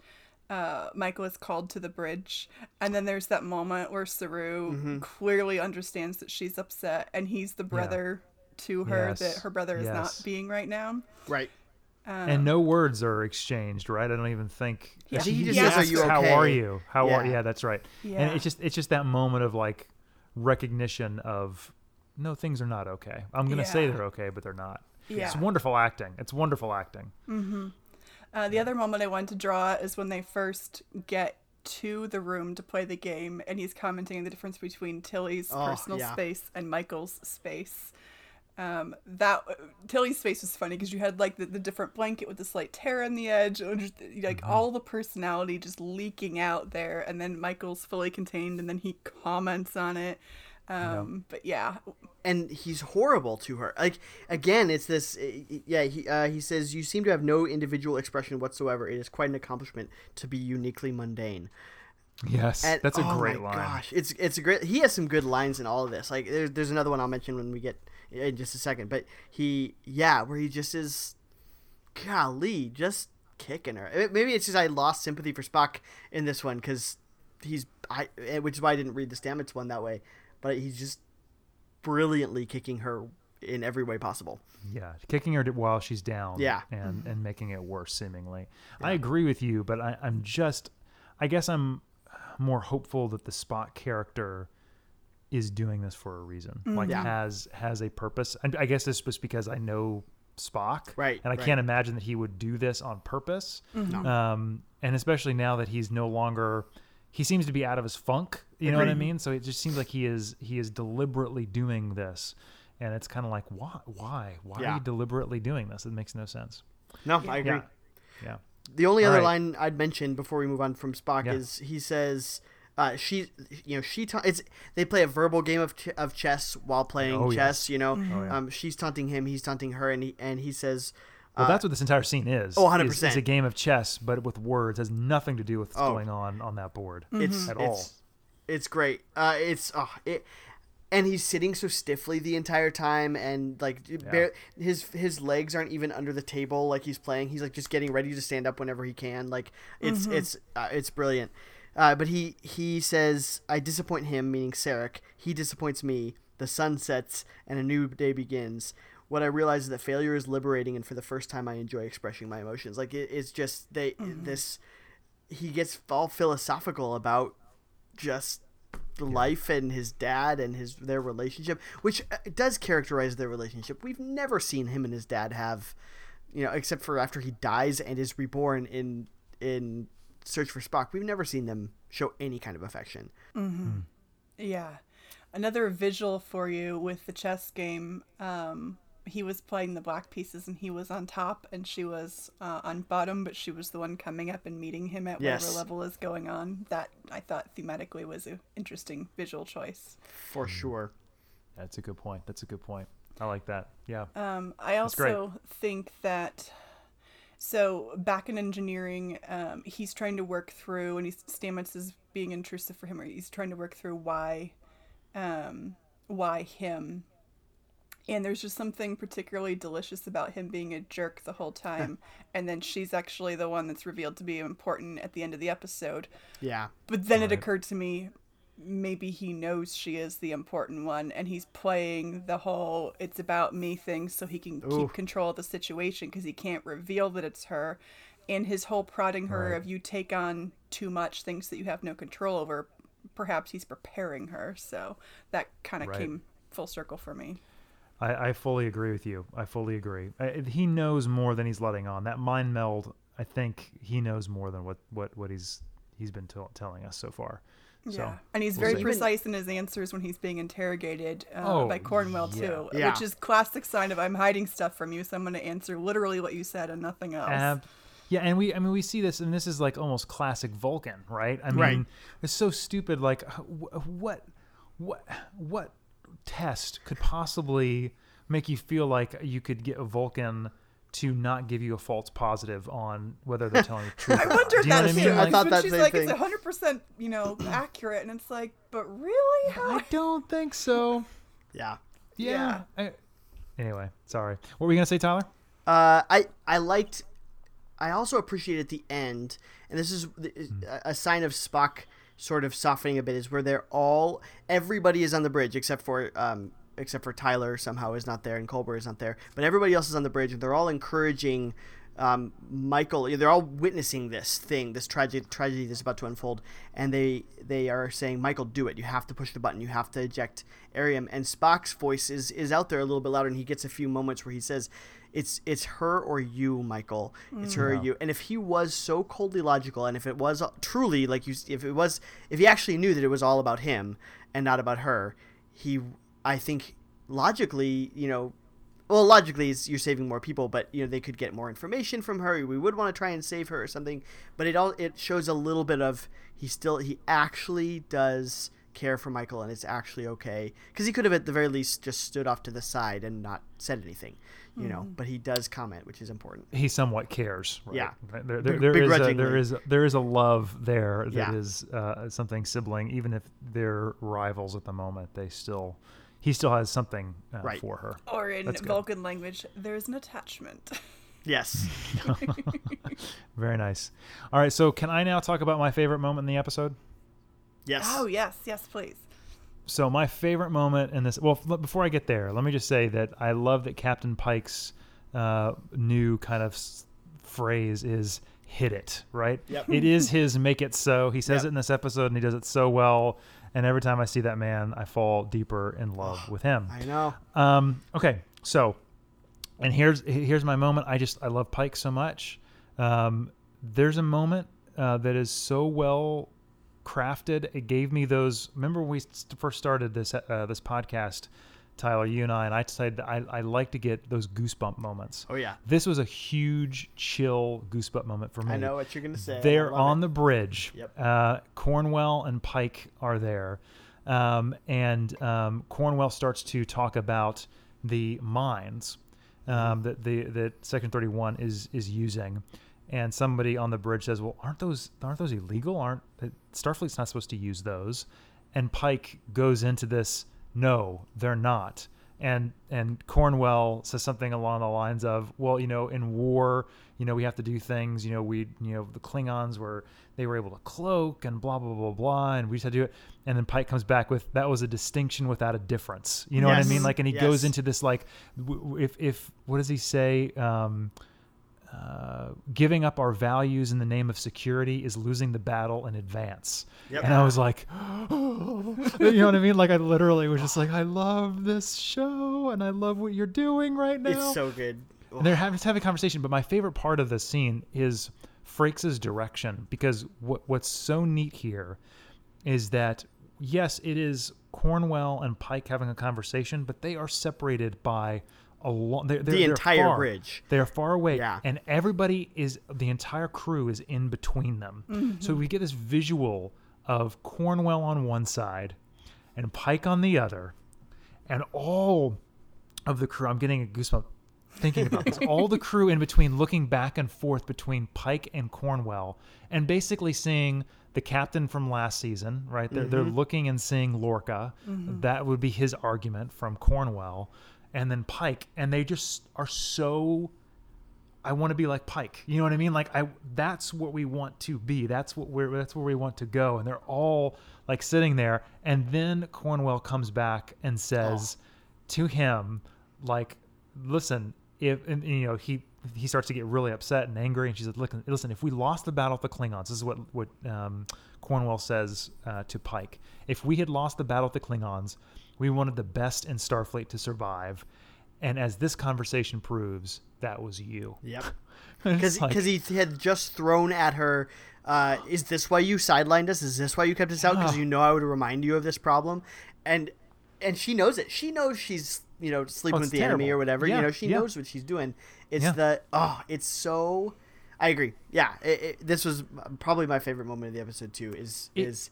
uh, Michael is called to the bridge, and then there's that moment where Saru clearly understands that she's upset, and he's the brother to her Yes. that her brother is Yes. not being right now. Right. And no words are exchanged, right? I don't even think. Yeah. I think he just says, "Are asks, you How are you? How are? Yeah. Yeah, that's right. Yeah. And it's just it's just that moment of like recognition of no, things are not okay. I'm gonna say they're okay, but they're not. Yeah. It's wonderful acting. It's wonderful acting. Uh, the other moment I wanted to draw is when they first get to the room to play the game, and he's commenting on the difference between Tilly's Oh, personal yeah. space and Michael's space. Um, that Tilly's face was funny because you had like the, the different blanket with the slight tear on the edge, and just, like all the personality just leaking out there, and then Michael's fully contained, and then he comments on it. Um, But yeah, and he's horrible to her. Like again, it's this. Yeah, he uh, he says you seem to have no individual expression whatsoever. It is quite an accomplishment to be uniquely mundane. Yes, And, that's a oh great my line. Gosh, it's it's a great. He has some good lines in all of this. Like there's there's another one I'll mention when we get in just a second. But he yeah, where he just is, golly, just kicking her. Maybe it's just I lost sympathy for Spock in this one because he's I, eh, which is why I didn't read the Stamets one that way. But he's just brilliantly kicking her in every way possible. Yeah, kicking her while she's down. Yeah. and and making it worse seemingly. I agree with you, but I, I'm just, I guess I'm more hopeful that the Spock character is doing this for a reason. Like Yeah. has has a purpose. And I guess this was because I know Spock. Right, And I right. can't imagine that he would do this on purpose. Mm-hmm. Um, and especially now that he's no longer, he seems to be out of his funk. You know what I mean? So it just seems like he is he is deliberately doing this, and it's kind of like why why why are you deliberately doing this? It makes no sense. No, I agree. Yeah. Yeah. The only All other right. line I'd mention before we move on from Spock Yeah. is he says, uh, she, you know, she, ta- it's they play a verbal game of ch- of chess while playing Oh, chess. yes. You know, yeah. um, she's taunting him, he's taunting her, and he and he says, Well, uh, that's what this entire scene is. Oh, 100%. It's a game of chess, but with words. Has nothing to do with what's Oh. going on on that board. it's At it's, all. It's great. Uh, it's oh, it, and he's sitting so stiffly the entire time, and like bare, his his legs aren't even under the table like he's playing. He's like just getting ready to stand up whenever he can. Like it's it's uh, it's brilliant. Uh, but he he says, "I disappoint him," meaning Sarek. He disappoints me. The sun sets and a new day begins. What I realize is that failure is liberating, and for the first time, I enjoy expressing my emotions. Like it, it's just they this. He gets all philosophical about just the life and his dad and his their relationship, which uh, does characterize their relationship. We've never seen him and his dad have, you know, except for after he dies and is reborn in in Search for Spock. We've never seen them show any kind of affection. Yeah. Another visual for you with the chess game. Um, he was playing the black pieces and he was on top and she was uh, on bottom, but she was the one coming up and meeting him at Yes. whatever level is going on. That I thought thematically was an interesting visual choice. For sure. That's a good point. That's a good point. I like that. Yeah. Um, I also think that so back in engineering, um, he's trying to work through, and he's Stamets is being intrusive for him, or he's trying to work through why, um, why him. And there's just something particularly delicious about him being a jerk the whole time, and then she's actually the one that's revealed to be important at the end of the episode. Yeah. But then it occurred to me maybe he knows she is the important one and he's playing the whole it's about me thing so he can Ooh. keep control of the situation because he can't reveal that it's her. And his whole prodding her Right. of you take on too much things that you have no control over, perhaps he's preparing her. So that kind of Right. came full circle for me. I, I fully agree with you. I fully agree. I, he knows more than he's letting on. That mind meld, I think he knows more than what, what, what he's he's been tell telling us so far. So, yeah, and he's we'll very see. precise in his answers when he's being interrogated uh, Oh, by Cornwell yeah. too, Yeah. which is classic sign of I'm hiding stuff from you, so I'm going to answer literally what you said and nothing else. Ab- yeah, and we I mean we see this and this is like almost classic Vulcan, right? I mean, Right. it's so stupid like wh- what what what test could possibly make you feel like you could get a Vulcan to not give you a false positive on whether they're telling the truth. I or wondered Do you know that what I too. mean? I Like, thought that she's same like, thing. it's hundred percent, you know, accurate, and it's like, but really, how? I don't think so. Yeah. Yeah. I- anyway, sorry. What were you gonna say, Tyler? Uh, I I liked. I also appreciated the end, and this is a- a sign of Spock sort of softening a bit. Is where they're all everybody is on the bridge except for um except for Tyler somehow is not there and Culber is not there, but everybody else is on the bridge and they're all encouraging. Um, Michael, they're all witnessing this thing, this tragedy, tragedy that's about to unfold, and they they are saying, "Michael, do it! You have to push the button. You have to eject Airiam." And Spock's voice is is out there a little bit louder, and he gets a few moments where he says, "It's it's her or you, Michael. It's her or you." And if he was so coldly logical, and if it was truly like you, if it was, if he actually knew that it was all about him and not about her, he, I think, logically, you know, well, logically, it's, you're saving more people, but you know they could get more information from her. We would want to try and save her or something. But it all it shows a little bit of he still he actually does care for Michael, and it's actually okay because he could have at the very least just stood off to the side and not said anything, you know. But he does comment, which is important. he somewhat cares. Right? Yeah. Right? There, there, there is a, begrudgingly. there is there is a love there that Yeah. is uh, something sibling. Even if they're rivals at the moment, they still he still has something uh, Right. for her. Or in That's good. Vulcan language, there's an attachment. Yes. Very nice. All right, so can I now talk about my favorite moment in the episode? Yes. oh yes, yes, please. So my favorite moment in this. Well, f- before I get there, let me just say that I love that Captain Pike's uh, new kind of s- phrase is "hit it." Right? Yep. It is his "make it so." He says Yep. it in this episode, and he does it so well. And every time I see that man, I fall deeper in love with him. I know. Um, okay, so and here's here's my moment. I just I love Pike so much. Um, there's a moment uh, that is so well crafted. It gave me those. Remember when we first started this uh, this podcast, Tyler, you and I, and I decided I, I like to get those goosebump moments. Oh yeah. This was a huge chill goosebump moment for me. I know what you're gonna say. They're on it. the bridge. Yep. Uh, Cornwell and Pike are there. Um, and um, Cornwell starts to talk about the mines um, that the that Section 31 is is using. And somebody on the bridge says, "Well, aren't those aren't those illegal? Aren't Starfleet's not supposed to use those?" And Pike goes into this, "No, they're not." and and Cornwell says something along the lines of, "Well, you know, in war, you know, we have to do things. You know, we, you know, the Klingons were they were able to cloak and blah blah blah blah, and we just had to do it." And then Pike comes back with, "That was a distinction without a difference." You know what I mean? Like, and he goes into this like, if if what does he say? Um, uh, giving up our values in the name of security is losing the battle in advance. Yep. And I was like, you know what I mean? Like I literally was just like, I love this show and I love what you're doing right now. It's so good. and they're having, having a conversation. But my favorite part of this scene is Frakes' direction because what what's so neat here is that yes, it is Cornwell and Pike having a conversation, but they are separated by a long they're, they're, The they're entire far. bridge. They are far away, Yeah. and everybody is the entire crew is in between them. Mm-hmm. So we get this visual of Cornwell on one side and Pike on the other, and all of the crew. I'm getting a goosebump thinking about this. All the crew in between, looking back and forth between Pike and Cornwell, and basically seeing the captain from last season. Right, they're they're mm-hmm. looking and seeing Lorca. Mm-hmm. That would be his argument from Cornwell, and then Pike, and they just are so. I want to be like Pike. You know what I mean? Like I that's what we want to be. That's what we're that's where we want to go. And they're all like sitting there and then Cornwell comes back and says to him like listen, if and, you know he he starts to get really upset and angry and she said listen, listen if we lost the battle of the Klingons, this is what what um, Cornwell says uh, to Pike. If we had lost the battle of the Klingons, we wanted the best in Starfleet to survive. And as this conversation proves, that was you. Yep. Because like- he had just thrown at her, uh, is this why you sidelined us? Is this why you kept us out? Because you know I would remind you of this problem, and and she knows it. She knows she's you know sleeping Oh, with the enemy or whatever. Yeah, You know she yeah. knows what she's doing. It's Yeah. the oh, it's so. I agree. Yeah, it, it, this was probably my favorite moment of the episode too. Is It- is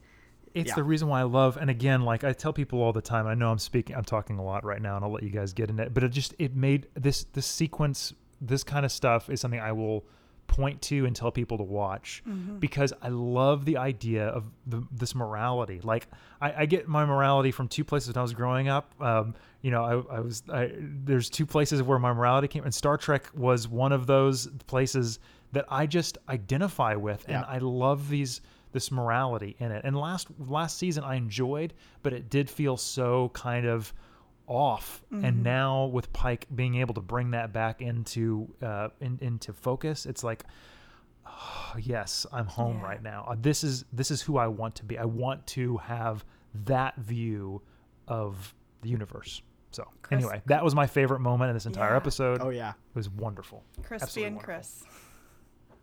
it's Yeah. the reason why I love and again like I tell people all the time I know I'm speaking I'm talking a lot right now and I'll let you guys get in it but it just it made this this sequence this kind of stuff is something I will point to and tell people to watch because I love the idea of the, this morality. Like I, I get my morality from two places when I was growing up. Um, you know I, I was I, there's two places where my morality came and Star Trek was one of those places that I just identify with and I love these this morality in it. And last last season I enjoyed, but it did feel so kind of off. And now with Pike being able to bring that back into uh, in, into focus, it's like, oh, yes, I'm home Yeah. right now. Uh, This is this is who I want to be. I want to have that view of the universe. So Chris- anyway, that was my favorite moment in this entire Yeah. episode. oh yeah, It was wonderful. Crispy Absolutely and wonderful. Chris.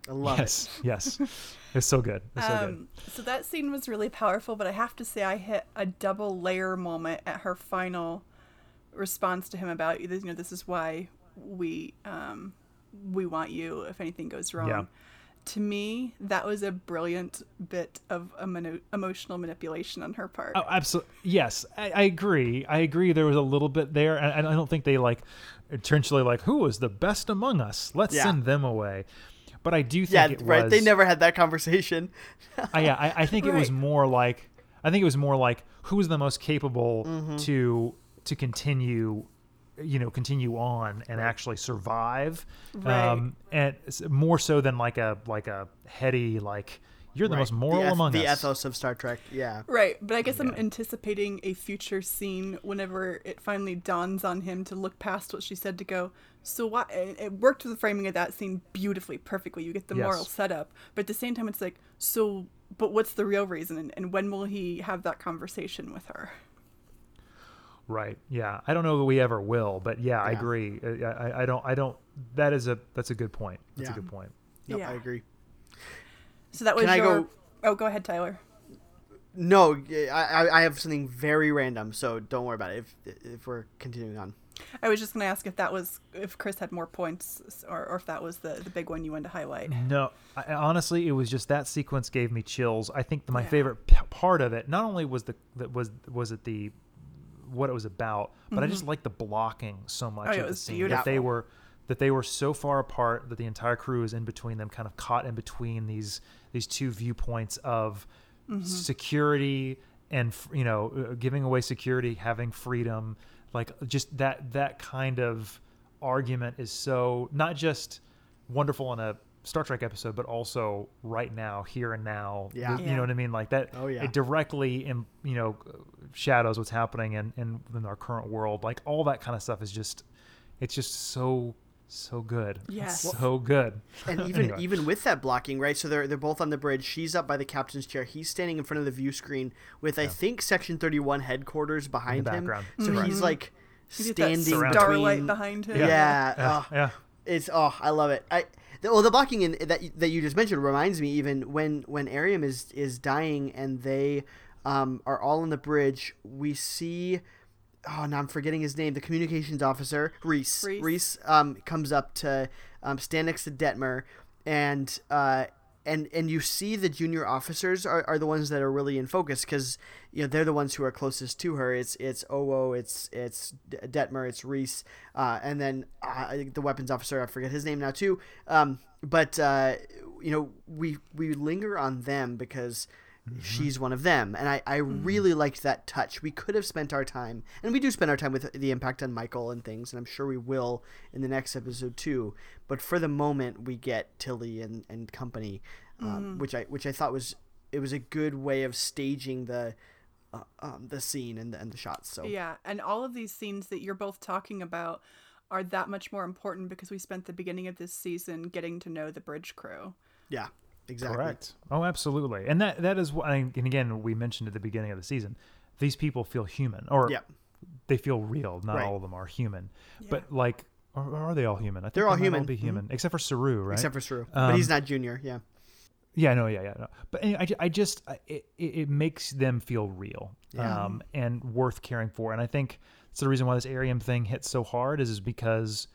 I love yes, yes, it's so good. It's so good. Um, so that scene was really powerful, but I have to say I hit a double layer moment at her final response to him about you know this is why we um, we want you if anything goes wrong. Yeah. To me, that was a brilliant bit of emo- emotional manipulation on her part. Oh, absolutely. Yes, I, I agree. I agree. There was a little bit there, and, and I don't think they like intentionally like who was the best among us. Let's Yeah. send them away. But I do think yeah, right. was. They never had that conversation. I, yeah, I, I think it was more like I think it was more like who was the most capable Mm-hmm. to to continue, you know, continue on and actually survive, Right. um, and more so than like a like a heady like you're the Right. most moral the eth- among the us. ethos of Star Trek. Yeah. Right, but I guess I'm anticipating a future scene whenever it finally dawns on him to look past what she said to go. So why? It it worked with the framing of that scene beautifully, perfectly. You get the moral Yes. setup, but at the same time, it's like, so, but what's the real reason, and, and when will he have that conversation with her? Right. Yeah. I don't know that we ever will, but yeah, I agree. I, I, I don't. I don't. That is a. That's a good point. That's Yeah. a good point. Nope, Yeah. I agree. So that was Can I your. go- Oh, go ahead, Tyler. No, I, I I have something very random, so don't worry about it. If if we're continuing on. I was just going to ask if that was if Chris had more points or, or if that was the the big one you wanted to highlight. No, I, honestly, it was just that sequence gave me chills. I think my Yeah. favorite p- part of it not only was the that was was it the what it was about, but I just liked the blocking so much Mm-hmm. Oh, it of the was scene that they were that they were so far apart that the entire crew is in between them, kind of caught in between these these two viewpoints of Mm-hmm. security and you know uh, giving away security, having freedom, like just that that kind of argument is so not just wonderful in a Star Trek episode, but also right now, here and now. Yeah. you Yeah. know what I mean. Like that. Oh, yeah. It directly, in, you know, shadows what's happening in, in in our current world. Like all that kind of stuff is just, it's just so so good. It's Yes. so good. And even Anyway. even with that blocking, right? So they're they're both on the bridge. She's up by the captain's chair. He's standing in front of the view screen with I think Section Thirty One headquarters behind him. background. So Mhm. he's like You get that standing starlight between. behind him. Yeah. yeah, oh. yeah. It's oh, I love it. I the, well, the blocking in, that that you just mentioned reminds me even when when Airiam is is dying and they um, are all on the bridge. We see. Oh, now I'm forgetting his name. The communications officer, Rhys. Rhys. um, comes up to um, stand next to Detmer, and uh, and and you see the junior officers are, are the ones that are really in focus because you know they're the ones who are closest to her. It's it's Owo, it's it's Detmer, it's Rhys, uh, and then uh, the weapons officer. I forget his name now too. Um, but uh, you know we we linger on them because. She's one of them, and I, I really liked that touch. We could have spent our time, and we do spend our time with the impact on Michael and things, and I'm sure we will in the next episode too. But for the moment, we get Tilly and, and company, um, which I which I thought was it was a good way of staging the uh, um, the scene and the, and the shots. So Yeah, and all of these scenes that you're both talking about are that much more important because we spent the beginning of this season getting to know the bridge crew. yeah, exactly. Correct. Oh, absolutely. And that that is what. I, and again, we mentioned at the beginning of the season, these people feel human, or Yeah, they feel real. Not Right. all of them are human, but like, or, or are they all human? I think They're they all might human. Be human, except for Saru, right? except for Saru, but he's Um, not junior. Yeah, Yeah, no, yeah, yeah. No. But anyway, I, ju- I just I- it, it it makes them feel real Yeah. um, and worth caring for. And I think it's the reason why this Airiam thing hits so hard is, is because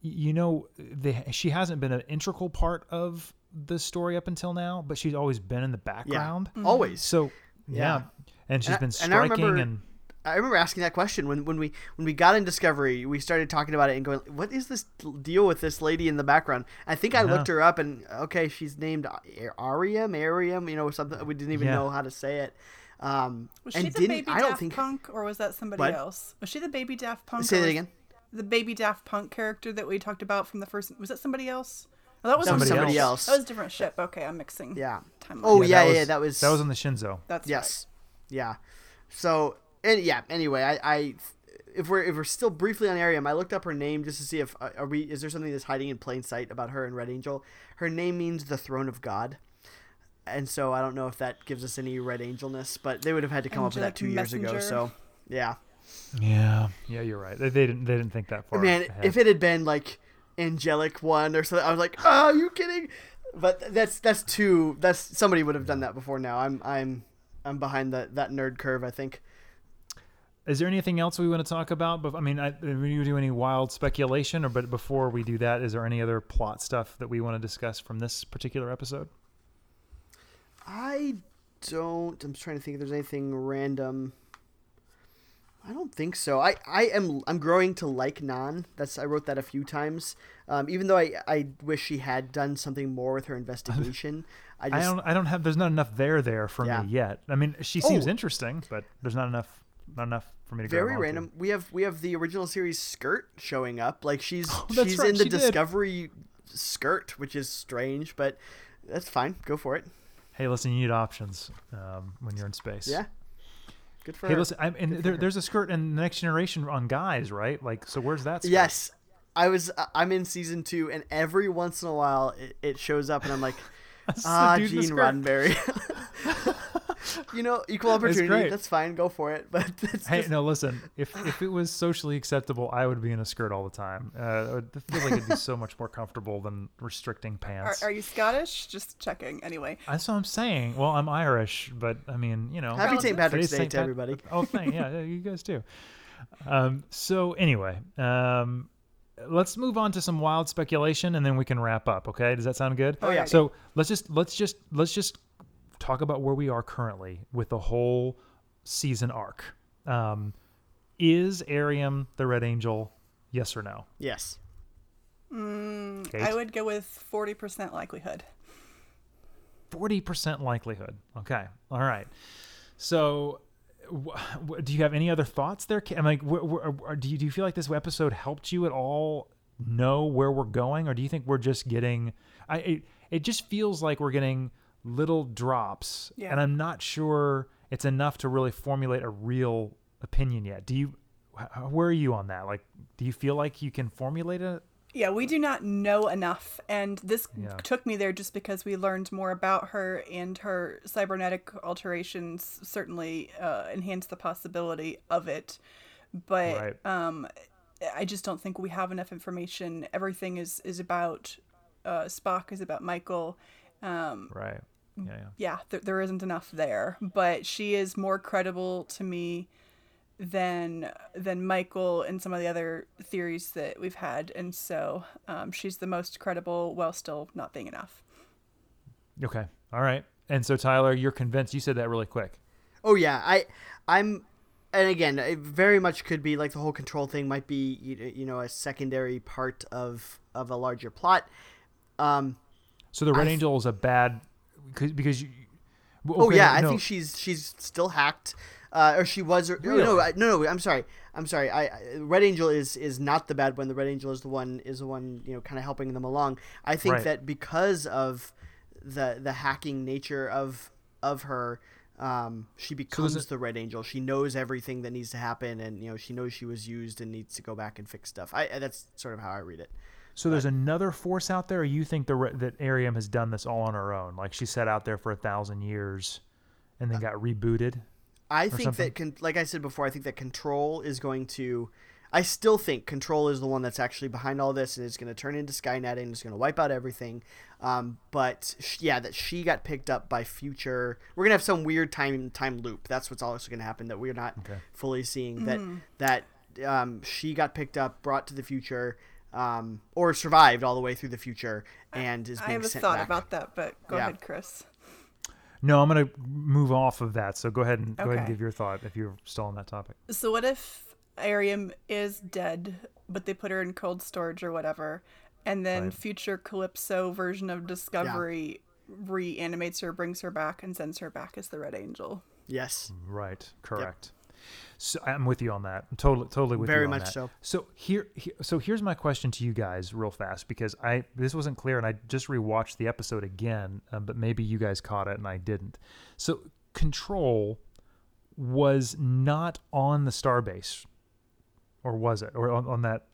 you know they, she hasn't been an integral part of the story up until now, but she's always been in the background. yeah, background. always. So yeah. Yeah. and she's And I- been and I striking remember- and I remember asking that question when, when we when we got in Discovery. We started talking about it and going, "What is this deal with this lady in the background?" I think I Yeah. looked her up and okay, she's named Airiam, Airiam, you know, something we didn't even Yeah. know how to say it. Um, Was and she the didn't baby I Daft think Punk or was that somebody What? else? Was she the baby Daft Punk? say that again. The baby Daft Punk character that we talked about from the first was that somebody else? Oh, that was That was on somebody different- else. That was a different ship. Okay, I'm mixing. Yeah. Timelines. Oh Yeah, yeah, that yeah, was- that was that was on the Shenzhou. That's yes, yeah. So and yeah. Anyway, I, I if we're if we're still briefly on Airiam, I looked up her name just to see if uh, are we is there something that's hiding in plain sight about her and Red Angel. Her name means the throne of God. And so I don't know if that gives us any red angelness, but they would have had to come up with that Angelic two years ago. So, yeah, Yeah, yeah, you're right. They, they didn't they didn't think that far. man, ahead. if it had been like angelic one or something, I was like, oh, are you kidding? But that's that's too. That's somebody would have done that before now. I'm I'm I'm behind that that nerd curve. I think. Is there anything else we want to talk about? But I mean, I, do you do any wild speculation, or but before we do that, is there any other plot stuff that we want to discuss from this particular episode? I don't. I'm trying to think if there's anything random. I don't think so. I, I am I'm growing to like Nhan. That's I wrote that a few times. Um, even though I, I wish she had done something more with her investigation. I I, don't. I don't have. There's not enough there there for Yeah. me yet. I mean, she seems Oh. interesting, but there's not enough. Not enough for me to. very random. We have we have the original series skirt showing up. Like she's Oh, she's right, in the she did. Discovery skirt, which is strange, but that's fine. Go for it. Hey, listen, you need options um, when you're in space. Yeah. Good for Hey, her. listen, I'm, and there, there's a skirt in the next generation on guys, right? Like, so where's that? Skirt? Yes, I was. I'm in season two, and every once in a while it, it shows up, and I'm like, ah, dude in the Gene. Roddenberry. you know, equal opportunity. great. That's fine. Go for it. But it's Hey, just- no, listen. If if it was socially acceptable, I would be in a skirt all the time. Uh, it feels like it'd be so much more comfortable than restricting pants. are you Scottish? Just checking. Anyway, That's what I'm saying. Well, I'm Irish, but I mean, you know, Happy St. Patrick's today's Day St. to Pat- everybody. Oh, thank yeah, yeah, you guys too. Um, so anyway, um, let's move on to some wild speculation, and then we can wrap up. Okay, does that sound good? Oh, yeah. So let's just let's just let's just talk about where we are currently with the whole season arc. Um, is Airiam the Red Angel? Yes or no? Yes. Kate? I would go with forty percent likelihood. Forty percent likelihood. Okay. All right. So, wh- wh- do you have any other thoughts there? I'm like, wh- wh- do you do you feel like this episode helped you at all know where we're going, or do you think we're just getting? I it, it just feels like we're getting little drops, Yeah. and I'm not sure it's enough to really formulate a real opinion yet. Do you? Where are you on that? Like, do you feel like you can formulate a? Yeah, we do not know enough, and this Yeah. took me there just because we learned more about her, and her cybernetic alterations certainly uh, enhance the possibility of it. But Right. um, I just don't think we have enough information. Everything is is about uh, Spock is about Michael. Um, Right. Yeah. Yeah. yeah, there, there isn't enough there, but she is more credible to me than than Michael and some of the other theories that we've had, and so um, she's the most credible while still not being enough. Okay. All right. And so Tyler, you're convinced. You said that really quick. Oh yeah, I, I'm, and again, it very much could be like the whole control thing might be you, you know a secondary part of of a larger plot. Um, So the Red I th- Angel is a bad because because you. oh okay, yeah, I no, think she's she's still hacked, uh, or she was. Or, no, no, I, no, no. I'm sorry. I'm sorry. I, I Red Angel is is not the bad one. The Red Angel is the one is the one you know kind of helping them along. I think Right. that because of the the hacking nature of of her. Um, she becomes it- the Red Angel. She knows everything that needs to happen, and you know she knows she was used and needs to go back and fix stuff. I that's sort of how I read it. So there's another force out there. Or you think the that Airiam has done this all on her own? Like she sat out there for a thousand years, and then got rebooted. I think something? that, con- like I said before, I think that Control is going to. I still think Control is the one that's actually behind all this, and is going to turn into Skynet and is going to wipe out everything. Um, but sh- yeah, that she got picked up by future. We're gonna have some weird time time loop. That's what's also going to happen that we're not Okay. fully seeing. That that um, she got picked up, brought to the future. Um, or survived all the way through the future and is being I have a thought back. about that, but go Yeah. ahead, Chris. No, I'm gonna move off of that. So go ahead and go ahead and give your thought if you're still on that topic. So what if Airiam is dead, but they put her in cold storage or whatever, and then Right. future Calypso version of Discovery reanimates her, brings her back, and sends her back as the Red Angel? yes, Right. Correct. So I'm with you on that. I'm totally, totally with Very you on much so. So here, he- so here's my question to you guys, real fast, because I this wasn't clear, and I just rewatched the episode again, um, but maybe you guys caught it and I didn't. So Control was not on the starbase, or was it, or on, on that?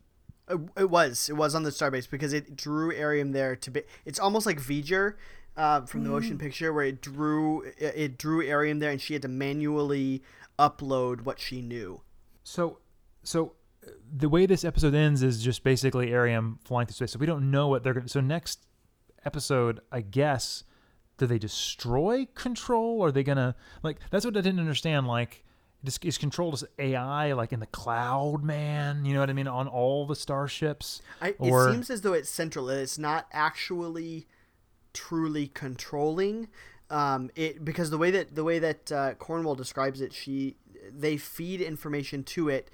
It, was. It was on the starbase because it drew Airiam there to be. It's almost like V'ger uh, from the motion picture, where it drew it drew Airiam there, and she had to manually upload what she knew. So, so uh, the way this episode ends is just basically Airiam flying through space. So we don't know what they're going. to So next episode, I guess, do they destroy Control? Or are they gonna like? That's what I didn't understand. Like, is, is Control just AI like in the cloud, man? You know what I mean? On all the starships, I, or it seems as though it's central. It's not actually truly controlling. Um, it because the way that the way that uh, Cornwell describes it, she they feed information to it,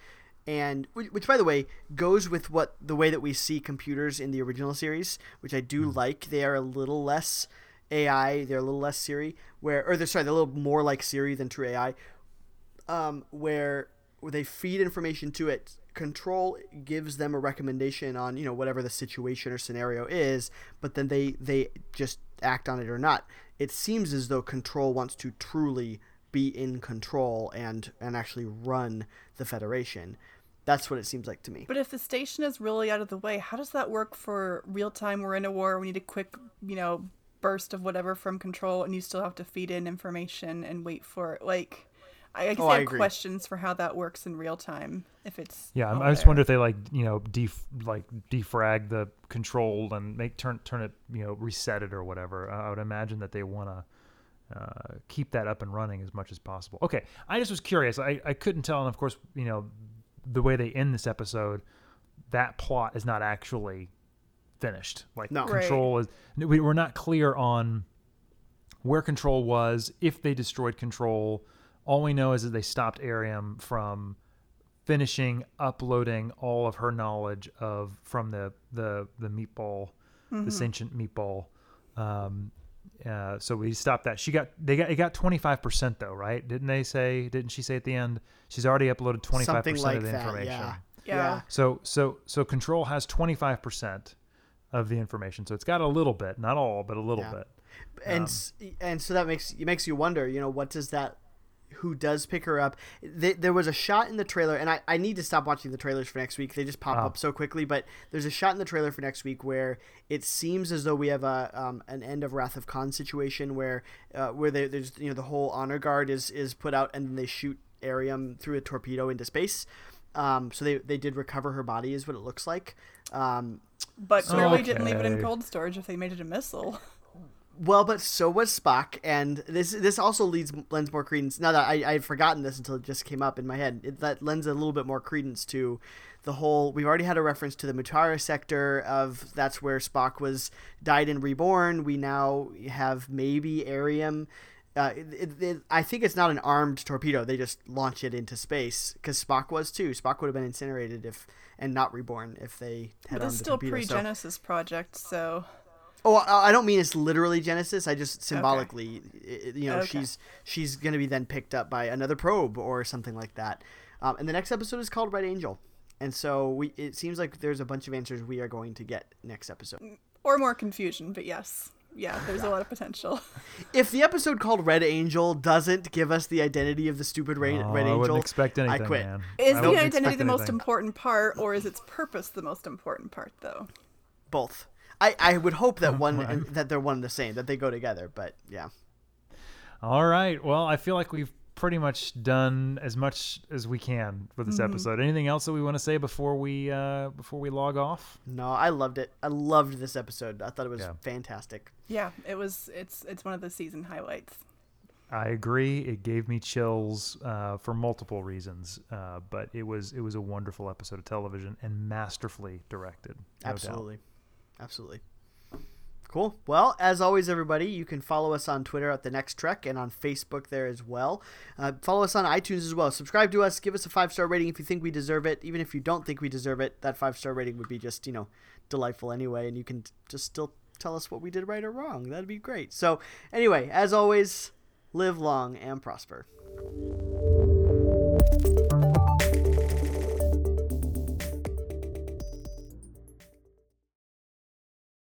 and which, which by the way goes with what the way that we see computers in the original series, which I do like. They are a little less AI. They're a little less Siri, where or they're sorry, they're a little more like Siri than true AI um, where where they feed information to it. Control gives them a recommendation on you know whatever the situation or scenario is, but then they they just act on it or not. It seems as though Control wants to truly be in control and and actually run the Federation. That's what it seems like to me. But if the station is really out of the way, how does that work for real time? We're in a war. We need a quick, you know, burst of whatever from control and you still have to feed in information and wait for it. Like, I guess Oh, I I have agree. questions for how that works in real time. If it's Yeah, I just there. wonder if they like you know def like defrag the control and make turn turn it you know reset it or whatever. I I would imagine that they want to uh, keep that up and running as much as possible. Okay, I just was curious. I I couldn't tell, and of course you know the way they end this episode, that plot is not actually finished. Like No. Right. control is we we're not clear on where control was if they destroyed control. All we know is that they stopped Airiam from finishing uploading all of her knowledge of from the the the meatball, the sentient meatball. Um, uh, so we stopped that. She got they got it got twenty five percent though, right? Didn't they say? Didn't she say at the end? She's already uploaded twenty five percent of the that. information. Yeah. Yeah. So so so control has twenty five percent of the information. So it's got a little bit, not all, but a little Yeah. bit. and Um, and so that makes it makes you wonder you know what does that who does pick her up Th there was a shot in the trailer and I, I need to stop watching the trailers for next week they just pop Oh. up so quickly but there's a shot in the trailer for next week where it seems as though we have a um, an end of wrath of khan situation where uh, where they, there's you know the whole honor guard is is put out and then they shoot Airiam through a torpedo into space um, so they, they did recover her body is what it looks like um, But clearly didn't leave it in cold storage if they made it a missile. Well, but so was Spock, and this this also leads lends more credence. Now that I I'd forgotten this until it just came up in my head, it, that lends a little bit more credence to the whole. We've already had a reference to the Mutara sector of that's where Spock was died and reborn. We now have maybe Airiam. Uh, it, it, I think it's not an armed torpedo. They just launch it into space because Spock was too. Spock would have been incinerated if and not reborn if they had But it's still pre So- Genesis project, so Oh, I I don't mean it's literally Genesis. I just symbolically, i- i- you know, Okay. she's she's gonna be then picked up by another probe or something like that. Um, and the next episode is called Red Angel, and so we it seems like there's a bunch of answers we are going to get next episode. or more confusion, but yes. Yeah, there's a lot of potential. If the episode called Red Angel doesn't give us the identity of the stupid Ra- Oh, Red I Angel, wouldn't expect anything, I quit. man. Is I the identity the most anything. important part, or is its purpose the most important part, though? Both. I, I would hope that one my. that they're one and the same that they go together, but yeah. All right. Well, I feel like we've pretty much done as much as we can for this episode. Anything else that we want to say before we uh, before we log off? No, I loved it. I loved this episode. I thought it was Yeah. fantastic. Yeah, it was. It's it's one of the season highlights. I agree. It gave me chills uh, for multiple reasons, uh, but it was it was a wonderful episode of television and masterfully directed. no doubt. Absolutely. Cool. Well, as always, everybody, you can follow us on Twitter at The Next Trek and on Facebook there as well. Uh, follow us on iTunes as well. Subscribe to us. Give us a five star rating if you think we deserve it. Even if you don't think we deserve it, that five star rating would be just, you know, delightful anyway. And you can just still tell us what we did right or wrong. That'd be great. So, anyway, as always, live long and prosper.